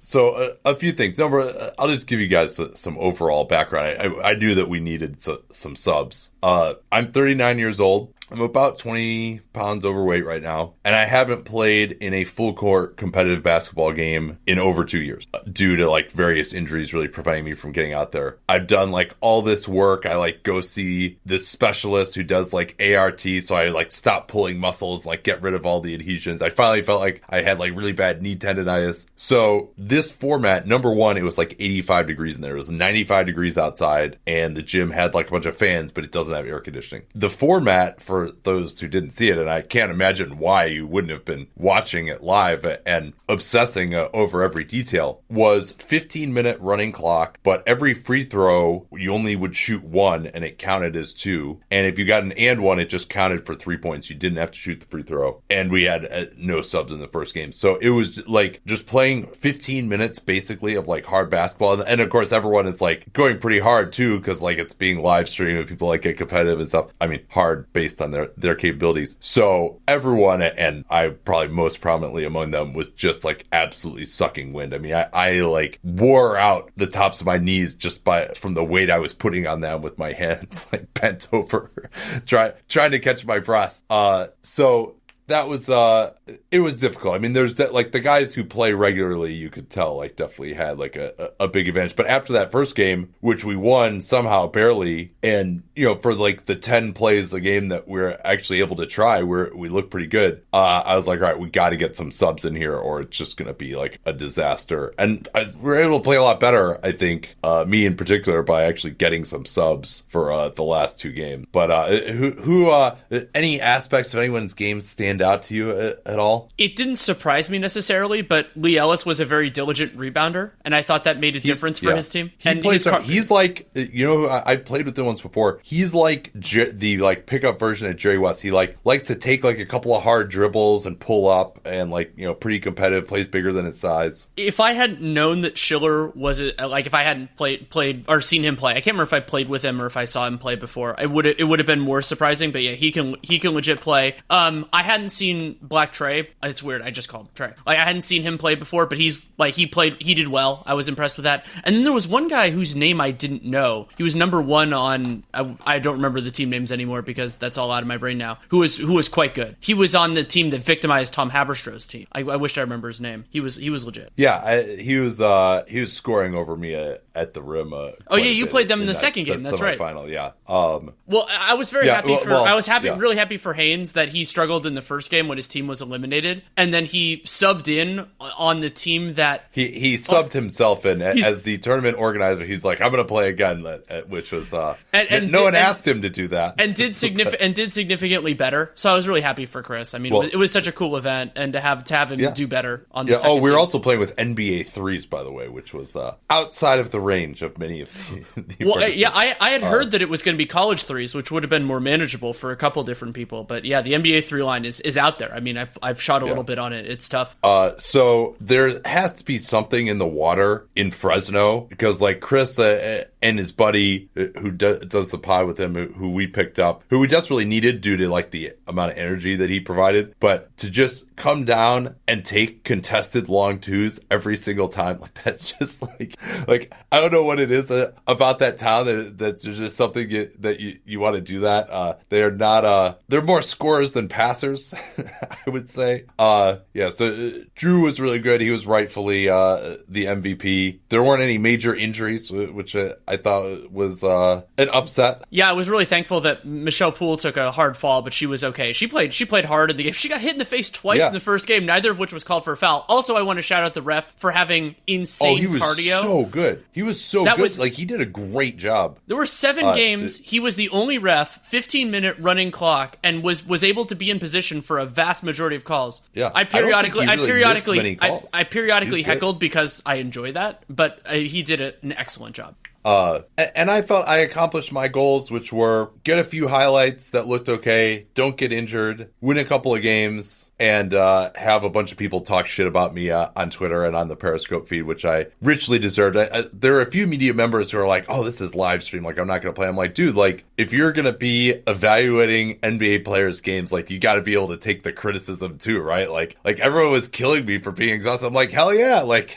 A: so uh, a few things. Number uh, I'll just give you guys some overall background. I, I knew that we needed some subs. Uh, I'm 39 years old. I'm about 20 pounds overweight right now, and I haven't played in a full court competitive basketball game in over two years uh, due to like various injuries really preventing me from getting out there. I've done like all this work. I like go see this specialist who does like ART, so I like stop pulling muscles, like get rid of all the adhesions. I finally felt like I had like really bad knee tendonitis. So this format, number one, it was like 85 degrees in there. It was 95 degrees outside, and the gym had like a bunch of fans, but it doesn't have air conditioning. The format for those who didn't see it, and I can't imagine why you wouldn't have been watching it live and obsessing uh, over every detail, was 15 minute running clock, but every free throw, you only would shoot one and it counted as two. And if you got an and one, it just counted for three points. You didn't have to shoot the free throw. And we had uh, no subs in the first game. So it was like just playing 15 minutes basically of like hard basketball. And of course, everyone is like going pretty hard too, because like it's being live streamed and people like get competitive and stuff. I mean, hard based on their their capabilities. So everyone, and I probably most prominently among them, was just like absolutely sucking wind. I mean, I, I like wore out the tops of my knees just by from the weight I was putting on them with my <laughs> hands like bent over, <laughs> try, trying to catch my breath. Uh, so that was uh it was difficult. I mean, there's that like the guys who play regularly, you could tell like definitely had like a, a big advantage. But after that first game, which we won somehow barely, and you know for like the ten plays a game that we're actually able to try, where we look pretty good. Uh, I was like, all right, we got to get some subs in here, or it's just gonna be like a disaster. And I, we were able to play a lot better, I think. Uh, me in particular by actually getting some subs for uh, the last two games. But uh, who who uh, any aspects of anyone's game stand stand out to you at, at, all?
B: It didn't surprise me necessarily, but Lee Ellis was a very diligent rebounder, and I thought that made a he's, difference for yeah. his team.
A: He
B: and
A: plays. Car- he's like uh, you know I, I, played with him once before. He's like J- the like pickup version of Jerry West. He like likes to take like a couple of hard dribbles and pull up and like you know pretty competitive. Plays bigger than his size.
B: If I hadn't known that Schiller was a, uh, like if I hadn't played played or seen him play, I can't remember if I played with him or if I saw him play before. It would it would have been more surprising. But yeah, he can he can legit play. Um, I hadn't seen Black Trey. It's weird. I just called Trey. Like I hadn't seen him play before, but he's like he played. He did well. I was impressed with that. And then there was one guy whose name I didn't know. He was number one on. I, I don't remember the team names anymore because that's all out of my brain now. Who was who was quite good. He was on the team that victimized Tom Haberstroh's team. I, I wish I remember his name. He was he was legit.
A: Yeah, I, he was uh he was scoring over me at, at the rim. Uh,
B: oh yeah, you played them in, the that, second game. That's right.
A: Final, yeah. Um,
B: well, I was very yeah, happy for. Well, I was happy, yeah. really happy for Haynes that he struggled in the first game when his team was eliminated, and then he subbed in on the team that
A: he he subbed oh, himself in as the tournament organizer. He's like, I'm going to play again, which was uh, and, and no did, one asked him to do that,
B: and did significant <laughs> and did significantly better. So I was really happy for Chris. I mean, well, it, was, it, was, such a cool event, and to have to have him yeah. do better on the yeah.
A: oh, we
B: were
A: also playing with NBA threes, by the way, which was uh, outside of the range of many of the. <laughs> the
B: well, yeah, I, I had uh, heard that it was going to be college threes, which would have been more manageable for a couple different people. But yeah, the NBA three line is, is out there. I mean, I've, I've shot a yeah. little bit on it. It's tough.
A: Uh, so there has to be something in the water in Fresno because like Chris uh, and his buddy uh, who do, does the pod with him, who we picked up, who we desperately needed due to like the amount of energy that he provided, but to just come down and take contested long twos every single time, <laughs> like that's just like like I don't know what it is uh, about that town that that's just something you, that you you want to do that. Uh, they're not uh they're more scorers than passers, <laughs> I would say. Uh, yeah. So uh, Drew was really good. He was rightfully uh the MVP. There weren't any major injuries, which uh, I thought it was uh an upset.
B: Yeah, I was really thankful that Michelle Poole took a hard fall, but she was okay. She played she played hard in the game. She got hit in the face twice yeah. in the first game, neither of which was called for a foul. Also, I want to shout out the ref for having insane
A: oh, he was
B: cardio.
A: So good. He was so that good. Was, like he did a great job.
B: There were seven uh, games. It, he was the only ref, 15 minute running clock, and was was able to be in position for a vast majority of calls.
A: Yeah,
B: I periodically, I, really I periodically, I, I, periodically heckled because I enjoy that, but uh, he did a, an excellent job.
A: Uh, and I felt I accomplished my goals, which were get a few highlights that looked okay, don't get injured, win a couple of games, and uh, have a bunch of people talk shit about me uh, on Twitter and on the Periscope feed, which I richly deserved. I, I, there are a few media members who are like, "Oh, this is live stream. Like, I'm not going to play." I'm like, dude, like, if you're going to be evaluating NBA players' games, like, you got to be able to take the criticism too, right? Like, like everyone was killing me for being exhausted. I'm like, hell yeah, <laughs> like,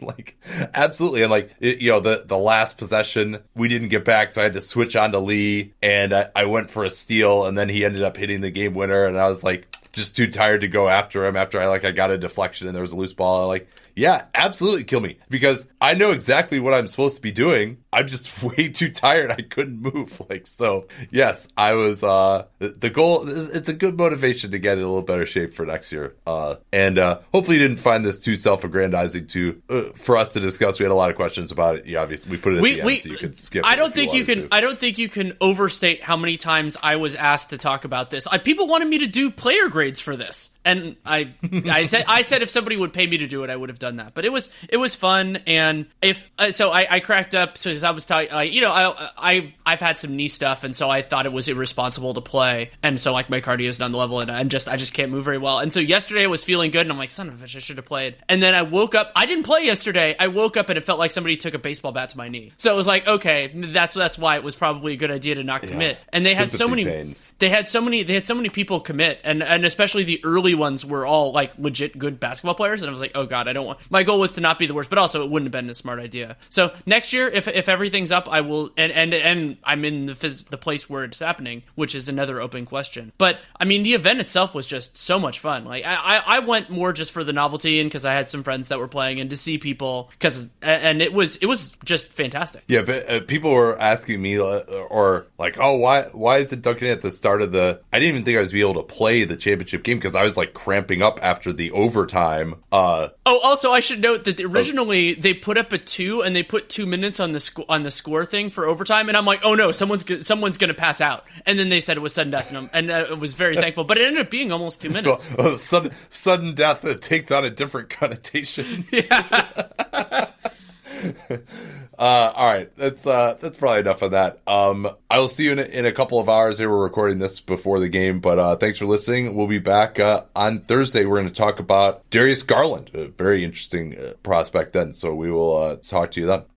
A: like, absolutely. And like, it, you know, the the last possession we didn't get back, so I had to switch on to Lee, and I, I went for a steal, and then he ended up hitting the game winner, and I was like just too tired to go after him after I like I got a deflection and there was a loose ball. I like yeah, absolutely kill me because I know exactly what I'm supposed to be doing. I'm just <laughs> way too tired. I couldn't move. <laughs> Like, so yes, I was, uh, the goal, it's a good motivation to get in a little better shape for next year. Uh, and, uh, hopefully you didn't find this too self aggrandizing to, uh, for us to discuss. We had a lot of questions about it. Yeah, obviously we put it at we, the we, end so you could skip.
B: I don't think you, you can, to. I don't think you can overstate how many times I was asked to talk about this. I, people wanted me to do player grades for this and I I said I said if somebody would pay me to do it, I would have done that. But it was it was fun, and if uh, so, I, I cracked up because I was talking. Uh, you know, I I I've had some knee stuff, and so I thought it was irresponsible to play, and so like my cardio is not on the level, and I'm just I just can't move very well. And so yesterday I was feeling good, and I'm like, son of a bitch, I should have played. And then I woke up. I didn't play yesterday. I woke up and it felt like somebody took a baseball bat to my knee. So it was like, okay, that's that's why it was probably a good idea to not commit. Yeah. And they Sympathy had so many. Pains. They had so many. They had so many people commit, and and especially the early ones were all like legit good basketball players, and I was like, oh god, I don't want. My goal was to not be the worst, but also it wouldn't have been a smart idea. So next year, if if everything's up, I will, and and and I'm in the phys- the place where it's happening, which is another open question. But I mean, the event itself was just so much fun. Like I I, went more just for the novelty and because I had some friends that were playing and to see people because and it was it was just fantastic.
A: Yeah, but uh, people were asking me uh, or like, oh, why why is it Duncan at the start of the? I didn't even think I was be able to play the championship game because I was like cramping up after the overtime. Uh,
B: oh, also I should note that originally they put up a two and they put two minutes on the sc- on the score thing for overtime, and I'm like, oh no, someone's go- someone's gonna pass out, and then they said it was sudden death, and, and uh, it was very thankful, but it ended up being almost two minutes. <laughs>
A: Well, sudden sudden death it takes on a different connotation. <laughs> Yeah. <laughs> Uh, all right, that's uh, that's probably enough of that. Um, I will see you in a, in a couple of hours. Here we're recording this before the game, but uh, thanks for listening. We'll be back uh, on Thursday. We're going to talk about Darius Garland, a very interesting uh, prospect. Then, so we will uh, talk to you then.